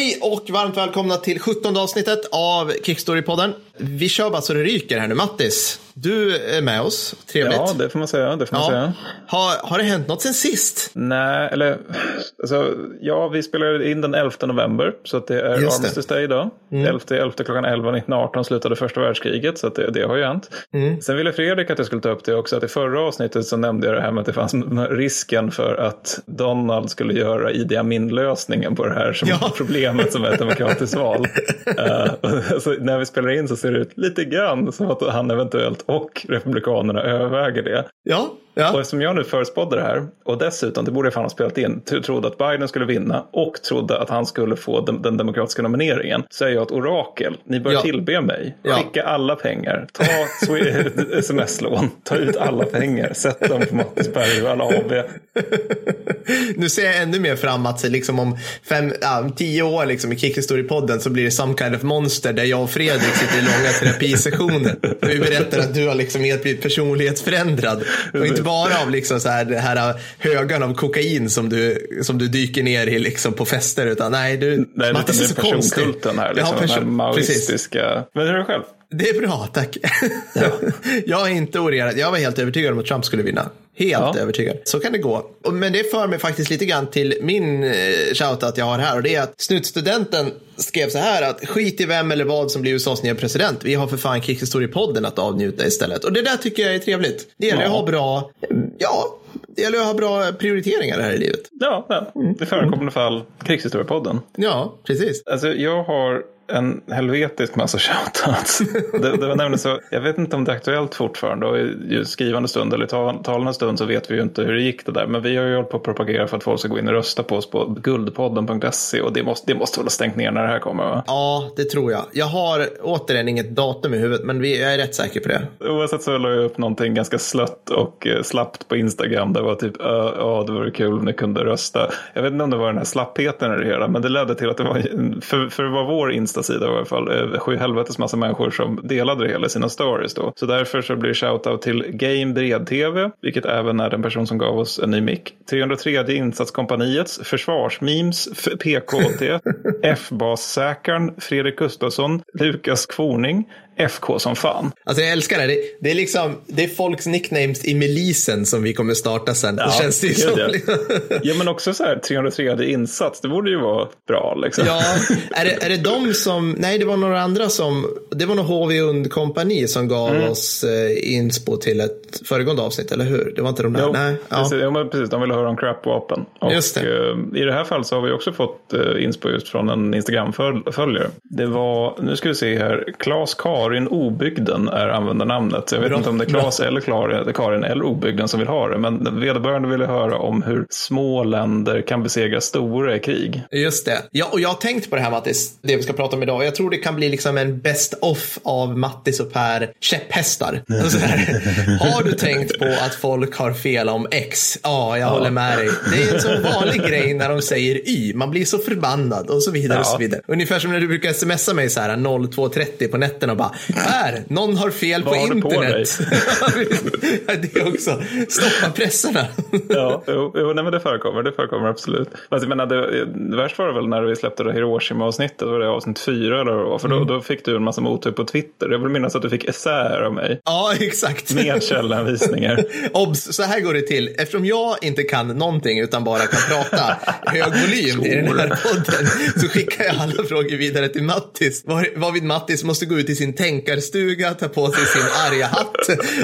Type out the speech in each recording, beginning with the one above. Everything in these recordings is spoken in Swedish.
Hej och varmt välkomna till 17 avsnittet av Kickstory-podden. Vi kör bara så det ryker här nu. Mattis, du är med oss. Trevligt. Ja, det får man säga. Det får man säga. Har, har det hänt något sen sist? Nej, eller alltså, ja, vi spelade in den 11 november. Så att det är Armistice Day idag. Mm. 11, 11 klockan 11 1918 slutade första världskriget. Så att det, det har ju hänt. Mm. Sen ville Fredrik att jag skulle ta upp det också. Att i förra avsnittet så nämnde jag det här med att det fanns risken för att Donald skulle göra Idi Amin-lösningen på det här som ja. problemet som är ett demokratiskt val. uh, så när vi spelar in så ser det ut lite grann som att han eventuellt och Republikanerna överväger det. Ja, Ja. Och eftersom jag nu förespådde det här och dessutom, det borde jag fan ha spelat in, trodde att Biden skulle vinna och trodde att han skulle få den, den demokratiska nomineringen. Så är jag ett orakel. Ni bör ja. tillbe mig. Skicka ja. alla pengar. Ta sms-lån. Ta ut alla pengar. Sätt dem på Mattis Bergvall AB. nu ser jag ännu mer fram att liksom om fem, ja, tio år liksom, i Kickhistory-podden så blir det some kind of monster där jag och Fredrik sitter i långa terapisessioner. Vi berättar att du har liksom helt blivit personlighetsförändrad. Och inte bara av liksom så här, det här högan av kokain som du, som du dyker ner i liksom på fester. Utan nej, du, nej, Mattis är så konstig. här, liksom, person, den här maoistiska. Men hur är det själv? Det är bra, tack. Ja. jag är inte oregerad. Jag var helt övertygad om att Trump skulle vinna. Helt ja. övertygad. Så kan det gå. Men det för mig faktiskt lite grann till min eh, shoutout jag har här. Och det är att snutstudenten skrev så här att skit i vem eller vad som blir USAs nya president. Vi har för fan krigshistoriepodden att avnjuta istället. Och det där tycker jag är trevligt. Det gäller ja. att ha bra, ja, det gäller att ha bra prioriteringar här i livet. Ja, ja. i förekommande fall krigshistoriepodden. Ja, precis. Alltså jag har en helvetisk massa shoutouts. det, det var nämligen så, jag vet inte om det är aktuellt fortfarande och i skrivande stund eller tal, talande stund så vet vi ju inte hur det gick det där. Men vi har ju hållit på att propagera för att folk ska gå in och rösta på oss på guldpodden.se och det måste, det måste väl stängt ner när det här kommer va? Ja, det tror jag. Jag har återigen inget datum i huvudet men vi, jag är rätt säker på det. Oavsett så la jag upp någonting ganska slött och eh, slappt på Instagram. Det var typ, ja det vore kul om ni kunde rösta. Jag vet inte om det var den här slappheten i det hela men det ledde till att det var, för, för det var vår Insta sida i alla fall, sju helvetes massa människor som delade det hela i sina stories då. Så därför så blir det shoutout till Game Bred-TV, vilket även är den person som gav oss en ny mick. 303 insatskompaniets försvarsmemes, PKT, F-bassäkaren, Fredrik Gustafsson, Lukas Kvorning, FK som fan. Alltså jag älskar det. det. Det, är liksom, det är folks nicknames i milisen som vi kommer starta sen. Ja, det känns det som. ja, men också så här 303 insats. Det borde ju vara bra liksom. Ja, är det, är det de som, nej det var några andra som, det var nog HV Und kompani som gav mm. oss eh, inspo till ett föregående avsnitt, eller hur? Det var inte de där? Jo, nej. Precis, ja. men precis, de ville höra om crap-vapen. just det. Eh, I det här fallet så har vi också fått eh, inspo just från en Instagram-följare. Det var, nu ska vi se här, Klas Kar Karin Obygden är användarnamnet. Jag vet Bra. inte om det är Klas eller Karin eller Obygden som vill ha det. Men vederbörande ville höra om hur små länder kan besegra stora i krig. Just det. Ja, och jag har tänkt på det här Mattis, det vi ska prata om idag. Jag tror det kan bli liksom en best off av Mattis och Per käpphästar. har du tänkt på att folk har fel om X? Ja, jag ja. håller med dig. Det är en så vanlig grej när de säger Y. Man blir så förbannad och så vidare ja. och så vidare. Ungefär som när du brukar smsa mig så här 02.30 på nätterna och bara här, någon har fel på internet. På det också. Stoppa pressarna. ja, jo, jo nej, men det förekommer. Det förekommer absolut. Jag menar, det, värst var det väl när vi släppte det Hiroshima-avsnittet. Var det avsnitt fyra eller vad För då, mm. då fick du en massa mothugg på Twitter. Jag vill minnas att du fick essäer av mig. Ja, exakt. Med källanvisningar. Obs, så här går det till. Eftersom jag inte kan någonting utan bara kan prata hög volym i den här podden så skickar jag alla frågor vidare till Mattis. Var, varvid Mattis måste gå ut i sin tänkarstuga, ta på sig sin arga hatt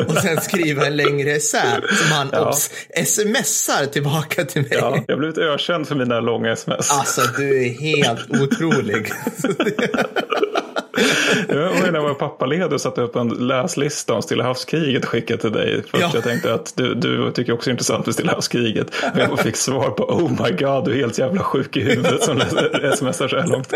och sen skriva en längre essä som han ja. obs, smsar tillbaka till mig. Ja, jag har blivit ökänd för mina långa sms. Alltså, du är helt otrolig. jag när jag var pappaledig och satte upp en läslista om Stilla havskriget och skickade till dig. För ja. jag tänkte att du, du tycker också det är intressant med Stilla havskriget. Men jag fick svar på oh my god, du är helt jävla sjuk i huvudet som smsar så här långt.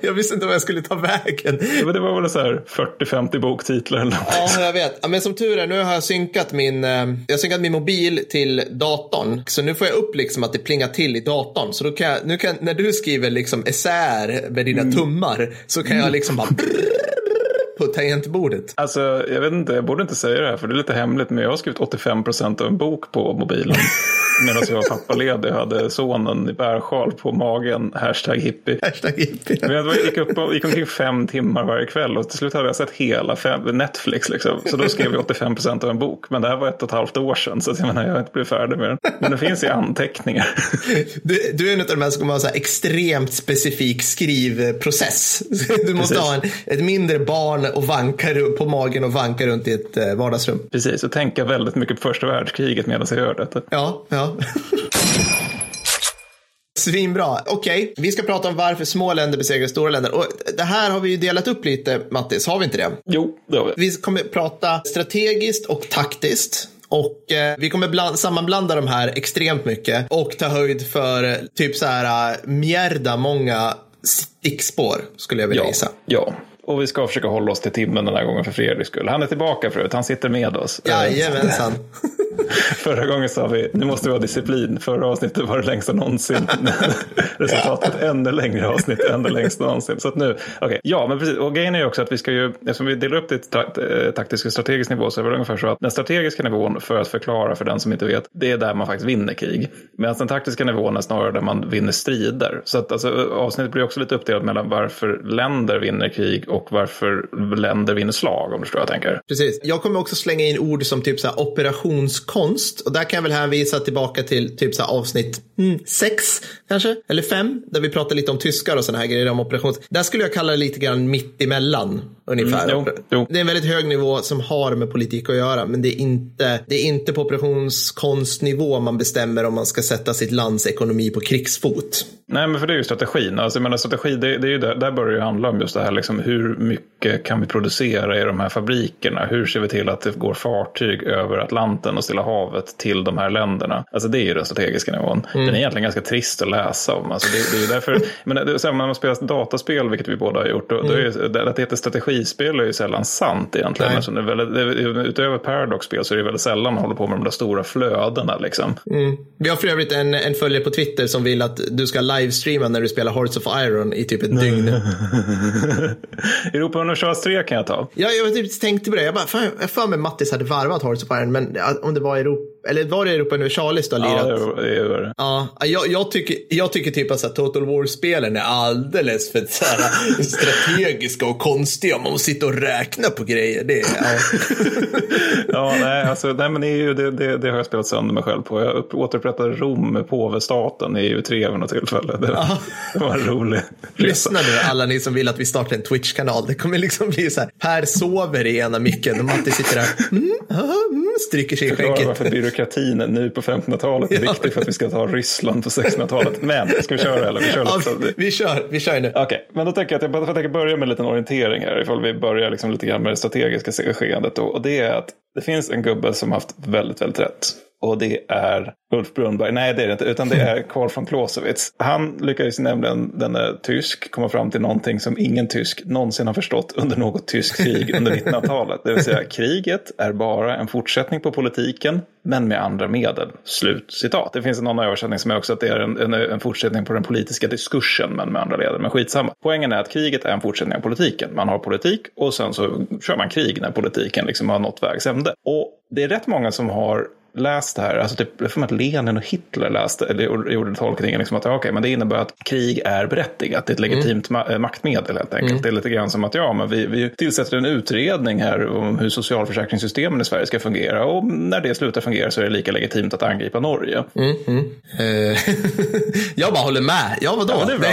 Jag visste inte vad jag skulle ta vägen. Men det var väl så här 40-50 boktitlar eller något. Ja, jag vet. Men som tur är, nu har jag synkat min, eh, jag synkat min mobil till datorn. Så nu får jag upp liksom att det plingar till i datorn. Så då kan jag, nu kan, när du skriver liksom essäer med dina mm. tummar så kan jag liksom bara på tangentbordet. Alltså, jag vet inte, jag borde inte säga det här för det är lite hemligt, men jag har skrivit 85 procent av en bok på mobilen. Medan jag var pappaledig och hade sonen i bärsjal på magen, hashtag hippie. Hashtag hippie. Men jag gick, upp och, gick omkring fem timmar varje kväll och till slut hade jag sett hela fem, Netflix. Liksom. Så då skrev jag 85 procent av en bok. Men det här var ett och ett halvt år sedan, så jag menar, jag har inte blivit färdig med den. Men det finns i anteckningar. Du, du är en av de här som har så här extremt specifik skrivprocess. Du måste Precis. ha en, ett mindre barn och vanka ru- på magen och vanka runt i ett eh, vardagsrum. Precis, och tänka väldigt mycket på första världskriget medan jag gör detta. Ja, ja. Svinbra. Okej, vi ska prata om varför små länder besegrar stora länder. Och det här har vi ju delat upp lite, Mattis. Har vi inte det? Jo, det har vi. Vi kommer prata strategiskt och taktiskt. Och eh, vi kommer bland, sammanblanda de här extremt mycket och ta höjd för eh, typ så här uh, mjärda många stickspår skulle jag vilja Ja, gissa. ja. Och vi ska försöka hålla oss till timmen den här gången för Fredriks skull. Han är tillbaka förut, han sitter med oss. Jajamensan. Förra gången sa vi, nu måste vi ha disciplin. Förra avsnittet var det längsta någonsin. Resultatet ännu längre avsnitt, ännu längst någonsin. Så att nu, okej, ja men precis. Och grejen är ju också att vi ska ju, eftersom vi delar upp det ta- eh, taktisk och strategisk nivå så är det väl ungefär så att den strategiska nivån, för att förklara för den som inte vet, det är där man faktiskt vinner krig. Medan den taktiska nivån är snarare där man vinner strider. Så att alltså, avsnittet blir också lite uppdelat mellan varför länder vinner krig och varför länder vinner slag, om du förstår vad jag tänker. Precis. Jag kommer också slänga in ord som typ så här operationskonst. Och där kan jag väl hänvisa tillbaka till typ så här avsnitt mm, sex kanske, eller fem, där vi pratar lite om tyskar och sådana här grejer om operations. Där skulle jag kalla det lite grann mitt emellan ungefär. Mm, jo, jo. Det är en väldigt hög nivå som har med politik att göra, men det är inte, det är inte på operationskonstnivå man bestämmer om man ska sätta sitt lands ekonomi på krigsfot. Nej, men för det är ju strategin. Alltså, jag menar, strategi, det, det är ju där, där börjar det handla om just det här, liksom, hur mycket kan vi producera i de här fabrikerna? Hur ser vi till att det går fartyg över Atlanten och Stilla havet till de här länderna? Alltså det är ju den strategiska nivån. Den är egentligen ganska trist att läsa om. Alltså, det, det är därför, men det är så här, när man spelar dataspel, vilket vi båda har gjort, då, då är ju, det, att det heter strategispel är ju sällan sant egentligen. Alltså, det är väldigt, det, utöver Paradox-spel så är det väldigt sällan man håller på med de där stora flödena. Liksom. Mm. Vi har för övrigt en, en följare på Twitter som vill att du ska livestreama när du spelar Hearts of Iron i typ ett dygn. Europa Universal 3 kan jag ta. Ja, jag typ tänkte på det. Jag bara, fan, jag har för mig Mattis hade varvat Hearts of Iron, men om det var Europa, eller var det Europa Universalis du har Ja, lirat? är, det är det. Ja, jag, jag, tycker, jag tycker typ att Total War-spelen är alldeles för så här, strategiska och konstiga. Man måste sitta och räkna på grejer. Det ja. Ja, nej, alltså, nej men det, är ju, det, det, det har jag spelat sönder mig själv på. Jag upp, återupprättade Rom med påvestaten i EU3 vid något tillfälle. Det, det var en rolig resa. Lyssna nu alla ni som vill att vi startar en Twitch-kanal. Det kommer liksom bli så här, Per sover i ena micken och Matti sitter där, mm, aha, mm, stryker sig i skägget. Byråkratin nu på 1500-talet är Ja. viktig för att vi ska ta Ryssland på 1600-talet. Men, ska vi köra eller? Vi kör Ja, vi, vi kör, vi kör nu. Okej, men då tänker jag att jag, bara- jag tänker börja med en liten orientering här. Ifall vi börjar liksom lite grann med det strategiska skeendet. Då. Och det är att det finns en gubbe som haft väldigt, väldigt rätt. Och det är Ulf Brunnberg. Nej, det är det inte. Utan det är Karl von Clausewitz. Han lyckades nämligen, den är tysk, komma fram till någonting som ingen tysk någonsin har förstått under något tyskt krig under 1900-talet. Det vill säga, kriget är bara en fortsättning på politiken, men med andra medel. Slut citat. Det finns en annan översättning som är också att det är en, en, en fortsättning på den politiska diskursen, men med andra medel. Men skitsamma. Poängen är att kriget är en fortsättning av politiken. Man har politik och sen så kör man krig när politiken liksom har nått vägs ände. Och det är rätt många som har läst det här, alltså typ, jag mig att Lenin och Hitler läste, eller gjorde- tolkningen liksom att ja, okej, men det innebär att krig är berättigat, det är ett legitimt ma- eh, maktmedel helt enkelt. Det är lite grann som att ja, men vi, vi tillsätter en utredning här om hur socialförsäkringssystemen i Sverige ska fungera och när det slutar fungera så är det lika legitimt att angripa Norge. Eh, jag bara håller med. Ja, vadå? Ja, det är bra.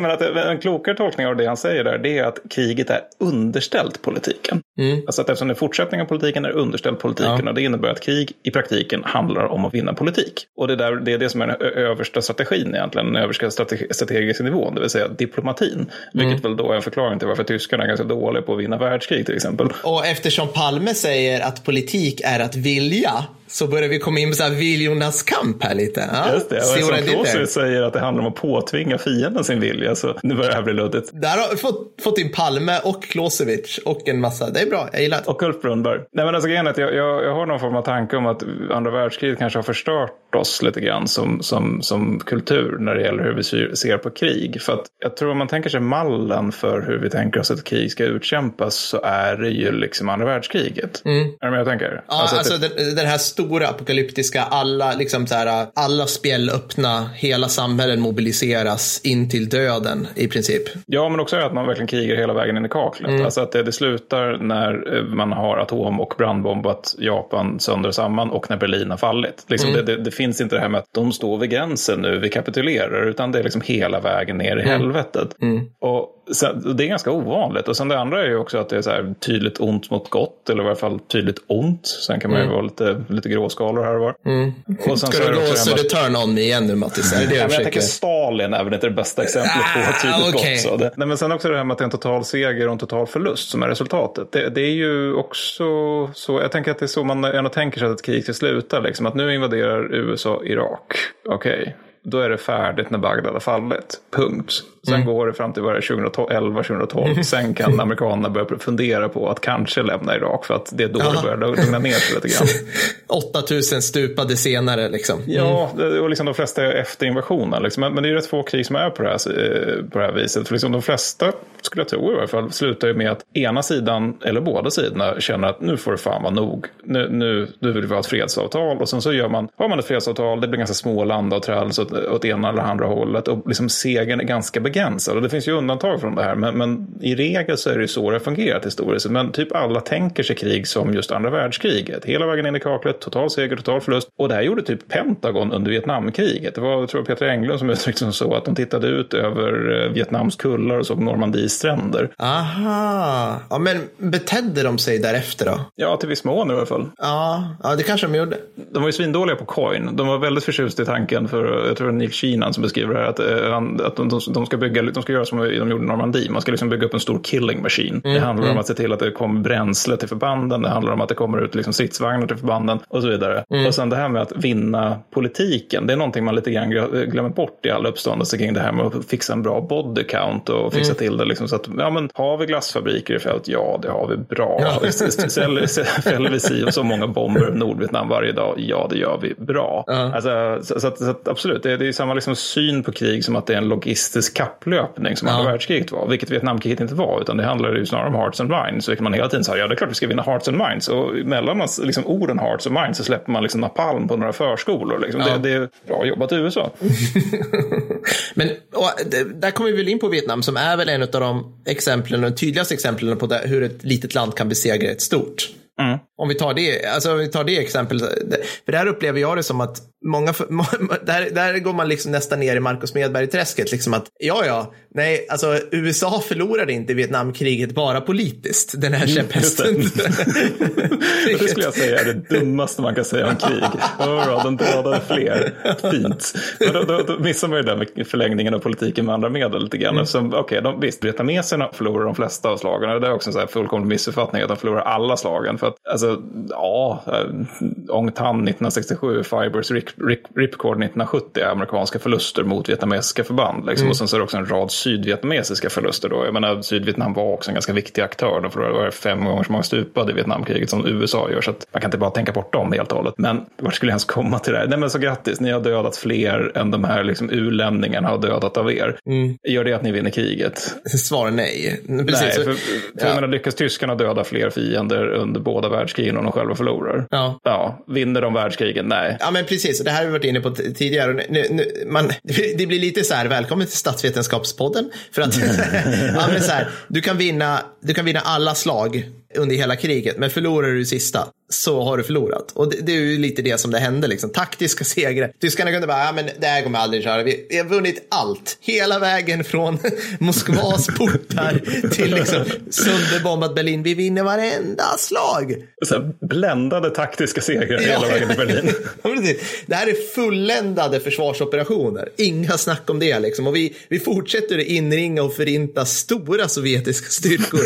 Men alltså, att en klokare tolkning av det han säger där, det är att kriget är underställt politiken. Alltså att eftersom det är fortsättning av politiken är underställt politiken Ja. och det innebär att krig i praktiken handlar om att vinna politik. Och det, är där, det är det som är den översta strategin egentligen, den översta strate- strategiska nivån, det vill säga diplomatin. Vilket väl då är en förklaring till varför tyskarna är ganska dåliga på att vinna världskrig till exempel. Och eftersom Palme säger att politik är att vilja, så börjar vi komma in på så här viljornas kamp här lite. Ja, Just det, och eftersom. Clausewitz säger att det handlar om att påtvinga fienden sin vilja, så nu börjar det här bli luddigt. Där har vi fått, fått in Palme och Clausewitz och en massa. Det är bra, jag gillar det. Och Ulf Brunnberg. Nej men alltså grejen är att jag, jag, jag har någon form av tanke om att andra världskriget kanske har förstört oss lite grann som, som, som kultur när det gäller hur vi ser- på krig. För att jag tror om man tänker sig mallen för hur vi tänker oss att krig ska utkämpas så är det ju liksom andra världskriget. Är du med jag tänker? Mm. Ja, att alltså, det- den, den här stora apokalyptiska, alla, liksom så här, alla spjäll öppna, hela samhällen mobiliseras in till döden i princip. Ja, men också att man verkligen krigar hela vägen in i kaklet. Mm. Alltså att det, det slutar när eh, man har atom och brandbombat Japan sönder och samman och när Berlin har fallit. Liksom Mm. det, det, det finns inte det här med att de står vid gränsen nu, vi kapitulerar, utan det är liksom hela vägen ner i Mm. helvetet. Och sen, det är ganska ovanligt. Och sen det andra är ju också att det är så här tydligt ont mot gott, eller i alla fall tydligt ont. Sen kan man ju vara lite, lite gråskalor här och var. Och sen Mm. Ska så du gå turn on me igen nu Mattis? Är det det Ja, du men jag tänker? Stalin är väl inte det bästa exemplet på Ah, tydligt okej. gott. Så det, nej, men sen också det här med att det är en total seger och en total förlust som är resultatet. Det, det är ju också så, jag tänker att det är så man gärna tänker sig att ett krig ska sluta. Liksom. Att nu invaderar USA Irak. Okej, då är det färdigt när Bagdad har fallit. Punkt. Sen Mm. går det fram till vad är det, 2011, 2012. Sen kan amerikanerna börja fundera på att kanske lämna Irak för att det är då det börjar lugna ner sig lite grann. 8000 stupade senare liksom. Ja, det- och liksom de flesta är efter invasionen. Liksom. Men det är rätt få krig som är på det här, eh, på det här viset. För liksom de flesta, skulle jag tro i varje fall, slutar ju med att ena sidan, eller båda sidorna, känner att nu får det fan vara nog. Nu, nu, nu vill vi ha ett fredsavtal. Och sen så gör man, har man ett fredsavtal, det blir ganska små landa åt, åt ena eller andra hållet. Och liksom segern är ganska begränsad. Och det finns ju undantag från det här. Men, men i regel så är det ju så det har fungerat historiskt. Men typ alla tänker sig krig som just andra världskriget. Hela vägen in i kaklet, total seger, total förlust. Och det här gjorde typ Pentagon under Vietnamkriget. Det var, jag tror Peter Englund som uttryckte som så att de tittade ut över eh, Vietnams kullar och såg Normandies stränder. Aha, ja men betedde de sig därefter då? Ja, till viss mån i alla fall. Ja, ja det kanske de gjorde. De var ju svindåliga på coin. De var väldigt förtjusta i tanken för, jag tror det är Neil Keenan som beskriver det här, att, eh, han, att de, de, ska bygga, de ska göra som de gjorde i Normandie. Man ska liksom bygga upp en stor killing machine. det handlar om att se till att det kommer bränsle till förbanden. Det handlar om att det kommer ut liksom stridsvagnar till förbanden och så vidare. Och sen det här med att vinna politiken. Det är någonting man lite grann glö- glömmer bort i all uppståndelse kring det här med att fixa en bra body count och fixa till det. Liksom, så att, ja, men, har vi glassfabriker i fält? Ja, det har vi bra. Ja. Fäller vi si och så många bomber över Nordvietnam varje dag? Ja, det gör vi bra. Ja. Alltså, så, så, att, så att, absolut, det är, det är samma liksom syn på krig som att det är en logistisk kapplöpning som Ja. andra världskriget var. Vilket Vietnamkriget inte var, utan det handlar ju snarare om hearts and minds. Vilket man hela tiden sa, ja det är klart vi ska vinna hearts and minds. Och mellan liksom, orden hearts and minds så släpper man liksom napalm på några förskolor. Liksom. Ja. Det, det är bra jobbat i USA. Men och, där kommer vi väl in på Vietnam som är väl en av de exemplen, de tydligaste exemplen på det, hur ett litet land kan besegra ett stort. Mm. Om vi tar det, alltså vi tar det exemplet, för där upplever jag det som att många, där, där går man liksom nästan ner i Marcus Medberg-träsket, liksom att ja, ja, nej, alltså USA förlorade inte Vietnamkriget bara politiskt, den här käpphästen. Det skulle jag säga är det dummaste man kan säga om krig. Hurra, de dödade fler. Fint. Men då, då, då missar man ju det med förlängningen av politiken med andra medel lite grann. Eftersom, okej, de, visst, vietnameserna förlorar de flesta av slagen. Det är också en så här fullkomlig missuppfattning att de förlorar alla slagen. För att, alltså, ja, eh, Ong Tan 1967, Fibers Rip, Rip, Ripcord 1970 är amerikanska förluster mot vietnamesiska förband. Liksom. Och sen så är det också en rad sydvietnamesiska förluster. Då. Jag menar, Sydvietnam var också en ganska viktig aktör. Förlorade var det fem gånger så många stupade i Vietnamkriget som USA gör. Så att man kan inte bara tänka bort dem helt och hållet. Men vart skulle jag ens komma till det här? Nej men så grattis, ni har dödat fler än de här liksom, ulänningarna har dödat av er. Gör det att ni vinner kriget? Svar nej. Precis. Nej, för, för ja. jag menar, lyckas tyskarna döda fler fiender under båda världskrigen och de själva förlorar? Ja. Ja, vinner de världskrigen? Nej. Ja, men precis. Det här har vi varit inne på tidigare. Nu, nu, man, det blir lite så här, välkommen till Statsvetenskapspodden. För att, ja, men så här, du, kan vinna, du kan vinna alla slag under hela kriget, men förlorar du sista så har du förlorat. Och det, det är ju lite det som det hände, liksom. taktiska segrar. Tyskarna kunde bara, ja men det här kommer aldrig köra. Vi, vi har vunnit allt. Hela vägen från Moskvas portar till liksom sönderbombat Berlin. Vi vinner varenda slag. Så bländade taktiska segrar Ja. hela vägen till Berlin. Det här är fulländade försvarsoperationer. Inga snack om det. Liksom. Och vi, vi fortsätter inringa och förinta stora sovjetiska styrkor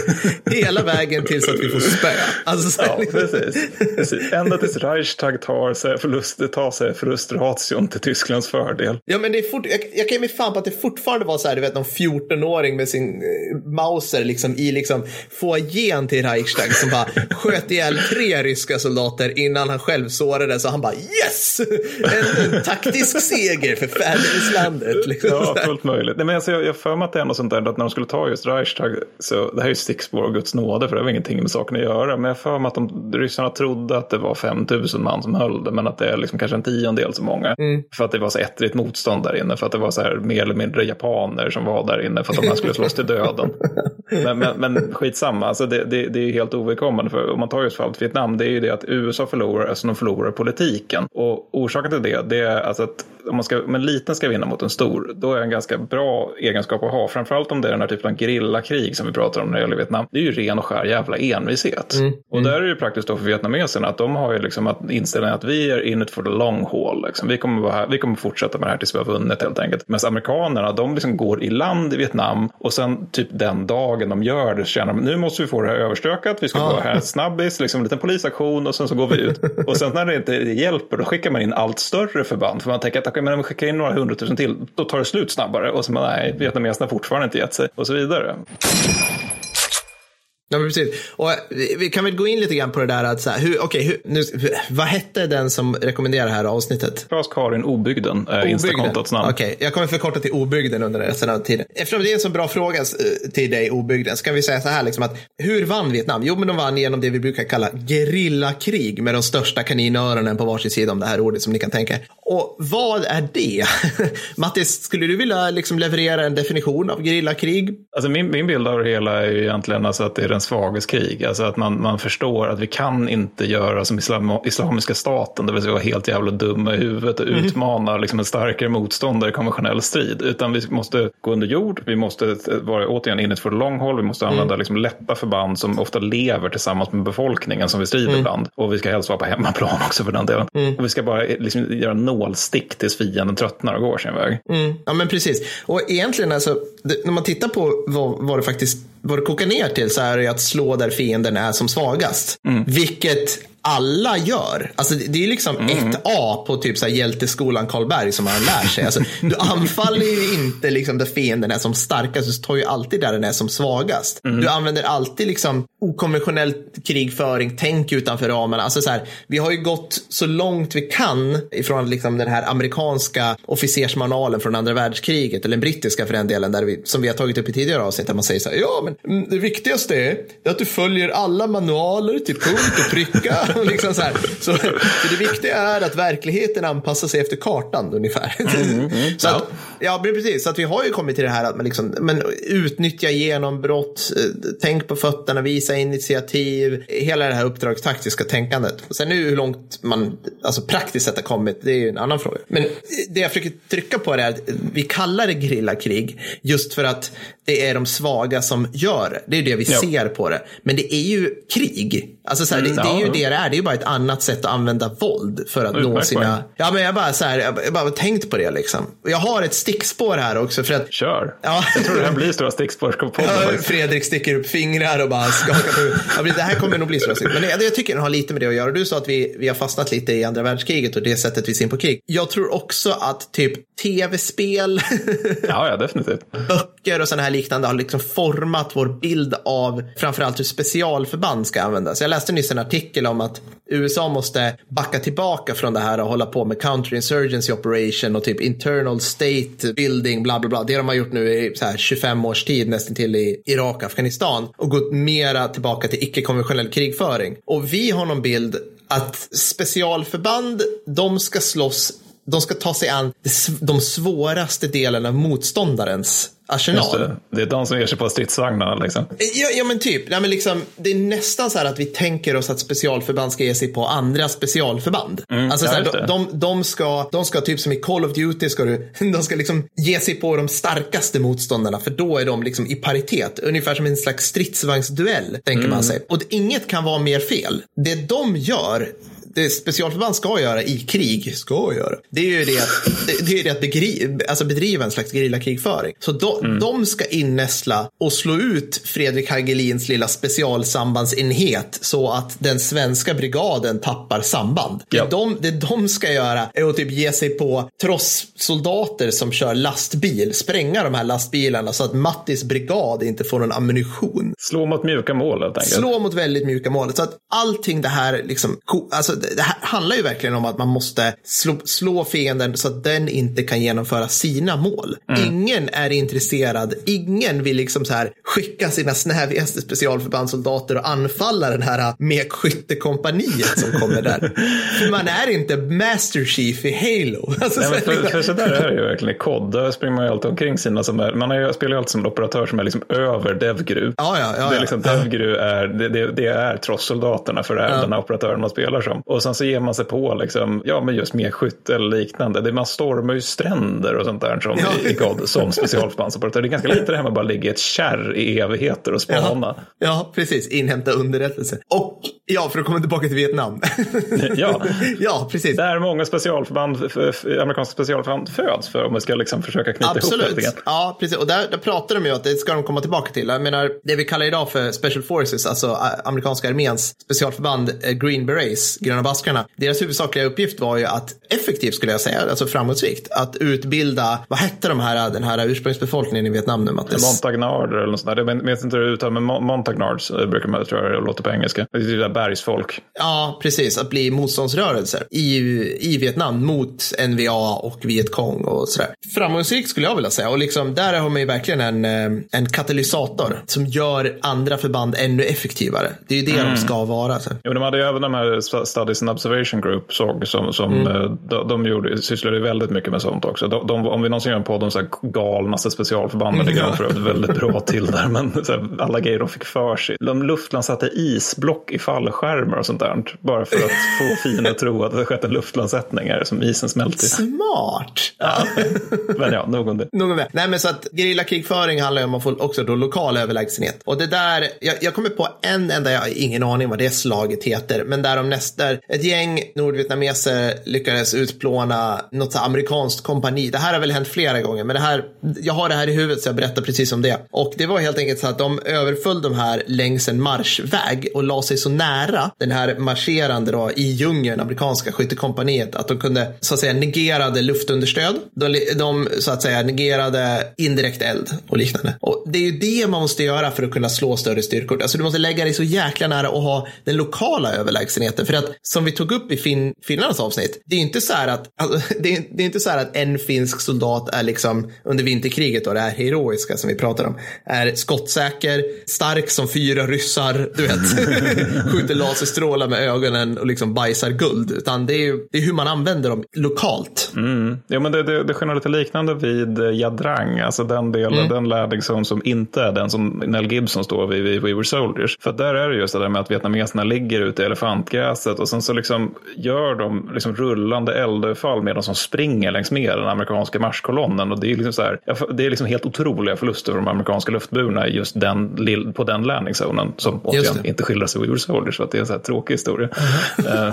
hela vägen tills att vi får spö. Alltså, så här, Ja, liksom. precis. Ända tills Reichstag tar sig, förlust, tar sig förlustration till Tysklands fördel. Ja, men det är fort, jag, jag kan ge mig fan på att det fortfarande var så här, du vet, någon 14-åring med sin eh, Mauser liksom i liksom foajén till Reichstag som bara sköt ihjäl tre ryska soldater innan han själv sårades och han bara yes! En, en taktisk seger för fäderneslandet. Liksom, Ja, så fullt möjligt. Nej, men alltså, jag har för mig att det är något sånt där att när de skulle ta just Reichstag, så det här är ju stickspår av Guds nåde för det har ingenting med saken att göra. Men jag har för mig att de, ryssarna trodde att det var 5000 man som höll det, men att det är liksom kanske en tiondel så många. För att det var så ettrigt motstånd där inne, för att det var så här mer eller mindre japaner som var där inne för att de här skulle slåss till döden. Men, men, men skitsamma, alltså det, det, det är ju helt ovidkommande. För om man tar just fallet Vietnam, det är ju det att USA förlorar eftersom de förlorar politiken. Och orsaken till det, det är alltså att om, man ska, om en liten ska vinna mot en stor, då är en ganska bra egenskap att ha. Framförallt om det är den här typen av gerillakrig som vi pratar om när det gäller Vietnam. Det är ju ren och skär jävla envishet. Och där är det ju praktiskt då för vietnameserna att de har ju liksom att inställningen att vi är in it for the long haul. Liksom. Vi, kommer vara här, vi kommer fortsätta med det här tills vi har vunnit helt enkelt. Medan amerikanerna, de liksom går i land i Vietnam och sen typ den dagen de gör det så känner de nu måste vi få det här överstökat. Vi ska Ja. gå här snabbis, liksom en liten polisaktion och sen så går vi ut. Och sen när det inte hjälper då skickar man in allt större förband. För man tänker att men om vi skickar in några hundratusen till då tar det slut snabbare. Och så bara, nej, vietnameserna har fortfarande inte gett sig och så vidare. Ja, precis. Och vi- vi kan väl gå in lite grann på det där att så här, hur, okej, hur, nu, vad hette den som rekommenderar det här avsnittet? Klas Karin Obygden är Instakontots namn. Okej, jag kommer förkorta till Obygden under resten av tiden. Eftersom det är en så bra fråga eh, till dig, Obygden, så kan vi säga så här, liksom att hur vann Vietnam? Jo, men de vann genom det vi brukar kalla gerillakrig med de största kaninöronen på varsin sida om det här ordet som ni kan tänka. Och vad är det? Mattis, skulle du vilja liksom leverera en definition av gerillakrig? Alltså min, min bild av det hela är ju egentligen alltså att det är den svages krig. Alltså att man, man förstår att vi kan inte göra som islam, Islamiska staten, det vill säga vara helt jävla dumma i huvudet och utmana liksom en starkare motståndare i konventionell strid. Utan vi måste gå under jord, vi måste vara återigen in it for the long haul, vi måste använda liksom lätta förband som ofta lever tillsammans med befolkningen som vi strider bland. Och vi ska helst vara på hemmaplan också för den delen. Och vi ska bara liksom göra nålstick tills fienden tröttnar och går sin väg. Mm, ja, men precis. Och egentligen, alltså, det, när man tittar på vad, vad det faktiskt vad det kokar ner till så är det att slå där fienden är som svagast. Vilket alla gör. Alltså, det, är liksom ett A på typ så här hjälteskolan Karlberg som man lär sig. Alltså, du anfaller ju inte liksom där fienden är som starkast, du tar ju alltid där den är som svagast. Du använder alltid liksom okonventionell krigföring, tänk utanför ramarna. Alltså, så här, vi har ju gått så långt vi kan ifrån liksom den här amerikanska officersmanualen från andra världskriget, eller den brittiska för den delen, där vi, som vi har tagit upp i tidigare avsnitt, där man säger så här, ja men mm, det viktigaste är, är att du följer alla manualer till punkt och pricka. Liksom så. Så, så det viktiga är att verkligheten anpassar sig efter kartan ungefär. så att, ja, men precis. Så att vi har ju kommit till det här att man liksom, men utnyttja genombrott, eh, tänk på fötterna, visa initiativ, hela det här uppdragstaktiska tänkandet. Sen nu hur långt man alltså praktiskt sett har kommit, det är ju en annan fråga. Men det jag försöker trycka på är att vi kallar det gerillakrig just för att det är de svaga som gör det. Det är det vi Ja. ser på det. Men det är ju krig. Alltså så här, det, Mm, det är ju ja. det det är. Det är ju bara ett annat sätt att använda våld för att nå sina... Ja, men jag bara så här, jag bara tänkt på det liksom. Jag har ett stickspår här också för att Kör! Ja. Jag tror det här blir stora stickspår. Ja. Fredrik sticker upp fingrar och bara skakar på huvudet. Det här kommer nog bli så. Men jag, jag tycker det har lite med det att göra. Du sa att vi, vi har fastnat lite i andra världskriget och det sättet vi ser på krig. Jag tror också att typ tv-spel, Ja, ja, definitivt. böcker och sådana här liknande har liksom format vår bild av framförallt hur specialförband ska användas. Jag läste nyss en artikel om att USA måste backa tillbaka från det här och hålla på med counterinsurgency operation och typ internal state building, bla bla bla. Det de har gjort nu i så här 25 års tid nästan till i Irak Afghanistan och gått mera tillbaka till icke-konventionell krigföring. Och vi har någon bild att specialförband, de ska slåss de ska ta sig an de svåraste delarna av motståndarens Just arsenal. det. det är de som ger sig på stridsvagnarna. Liksom. Ja, ja men typ. Ja, men liksom, det är nästan så här att vi tänker oss att specialförband ska ge sig på andra specialförband. alltså, så här, de, de, de, ska, de ska typ som i Call of Duty, ska du, de ska liksom ge sig på de starkaste motståndarna för då är de liksom i paritet. Ungefär som en slags stridsvagnsduell, tänker man sig. Och det, inget kan vara mer fel. Det de gör det specialförband ska göra i krig, ska göra, det är ju det att, det, det är det att begri, alltså bedriva en slags gerillakrigföring. Så de, mm. de ska innästla och slå ut Fredrik Hagelins lilla specialsambandsenhet så att den svenska brigaden tappar samband. Ja. Det, de, det de ska göra är att typ ge sig på trosssoldater som kör lastbil, spränga de här lastbilarna så att Mattis brigad inte får någon ammunition. Slå mot mjuka mål helt enkelt. Slå mot väldigt mjuka mål. Så att allting det här, liksom, alltså, det här handlar ju verkligen om att man måste slå, slå fienden så att den inte kan genomföra sina mål. Mm. Ingen är intresserad, ingen vill liksom så här skicka sina snävigaste specialförbandssoldater och anfalla den här mekskyttekompaniet som kommer där. för man är inte Master Chief i Halo. Alltså, Nej, för, för så där är det ju verkligen i COD. Där springer man ju alltid omkring sina som är, man är, spelar ju alltid som en operatör som är liksom över Devgru. Ja, ja, ja, det är liksom. Devgru är, det, det, det är tross-soldaterna för det här, ja. den här operatören man spelar som. Och sen så ger man sig på liksom, ja men just mekskytte eller liknande. Det, man stormar ju stränder och sånt där som ja. i COD som specialförbandsoperatör. Det är ganska lite det här med att bara ligga i ett kärr i evigheter och spana. Ja, ja precis. Inhämta underrättelse. Och ja, för att komma tillbaka till Vietnam. ja. ja, precis. Där många specialförband, amerikanska specialförband föds för om vi ska liksom försöka knyta Absolut. ihop det. Ja, precis. Och där, där pratar de ju att det ska de komma tillbaka till. Jag menar, det vi kallar idag för Special Forces, alltså amerikanska arméns specialförband eh, Green Berets, gröna baskarna. Deras huvudsakliga uppgift var ju att effektivt skulle jag säga, alltså framgångsrikt, att utbilda, vad hette de här, den här ursprungsbefolkningen i Vietnam nu Mattis? Montagnard eller något sånt där. Jag vet inte hur det uttalas, men Montagnards eh, brukar man tror jag låter på engelska. Det är ju bergsfolk. Ja, precis. Att bli motståndsrörelser i, i Vietnam mot NVA och Vietkong och sådär. Framgångsrikt skulle jag vilja säga. Och liksom, där har man ju verkligen en, eh, en katalysator som gör andra förband ännu effektivare. Det är ju det mm. de ska vara. Så. Jo, de hade ju även de här Studies and Observation Group såg, som, som mm. Eh, de, de gjorde, sysslade väldigt mycket med sånt också. De, de, om vi någonsin gör en podd om så här galnaste specialförbanden, det ligger de väldigt bra till där. Men här, alla grejer de fick för sig. De luftlandsatte isblock i fallskärmar och sånt där. Bara för att få fienden att tro att det skett en luftlandsättning här, som isen smälter. Smart! Ja. men ja, nog om det. Nog om det. Nej, men så att gerillakrigföring handlar ju om att få också då lokal överlägsenhet. Och det där, jag, jag kommer på en enda, jag har ingen aning vad det slaget heter, men där de ett gäng nordvietnameser lyckades utplåna något amerikanskt kompani. Det här har väl hänt flera gånger, men det här, jag har det här i huvudet så jag berättar precis om det. Och det var helt enkelt så att de överföll de här längs en marschväg och la sig så nära den här marscherande då i djungeln, amerikanska skyttekompaniet, att de kunde så att säga negerade luftunderstöd. De, de så att säga negerade indirekt eld och liknande. Och det är ju det man måste göra för att kunna slå större styrkor. Alltså du måste lägga dig så jäkla nära och ha den lokala överlägsenheten. För att som vi tog upp i fin, Finlands avsnitt, det är inte så här att, alltså, det, är, det är inte så här att en finsk soldat är liksom under vinterkriget och det här heroiska som vi pratar om, är skottsäker, stark som fyra ryssar, du vet, skjuter laserstrålar med ögonen och liksom bajsar guld. Utan det är, det är hur man använder dem lokalt. Mm. Ja, men det, det, det sker lite liknande vid Jadrang, alltså den delen, mm. den landing zone som inte är den som Nell Gibson står vid, vid We Were Soldiers. För där är det just det där med att vietnameserna ligger ute i elefantgräset och sen så liksom gör de liksom rullande eldöverfall medan de springer längs med den amerikanska marschkolonnen. Och det är liksom, så här, det är liksom helt otroliga förluster för de amerikanska luftburna just den, på den landing zonen som återigen inte skildras i We Were Soldiers för att det är en så här tråkig historia. Mm.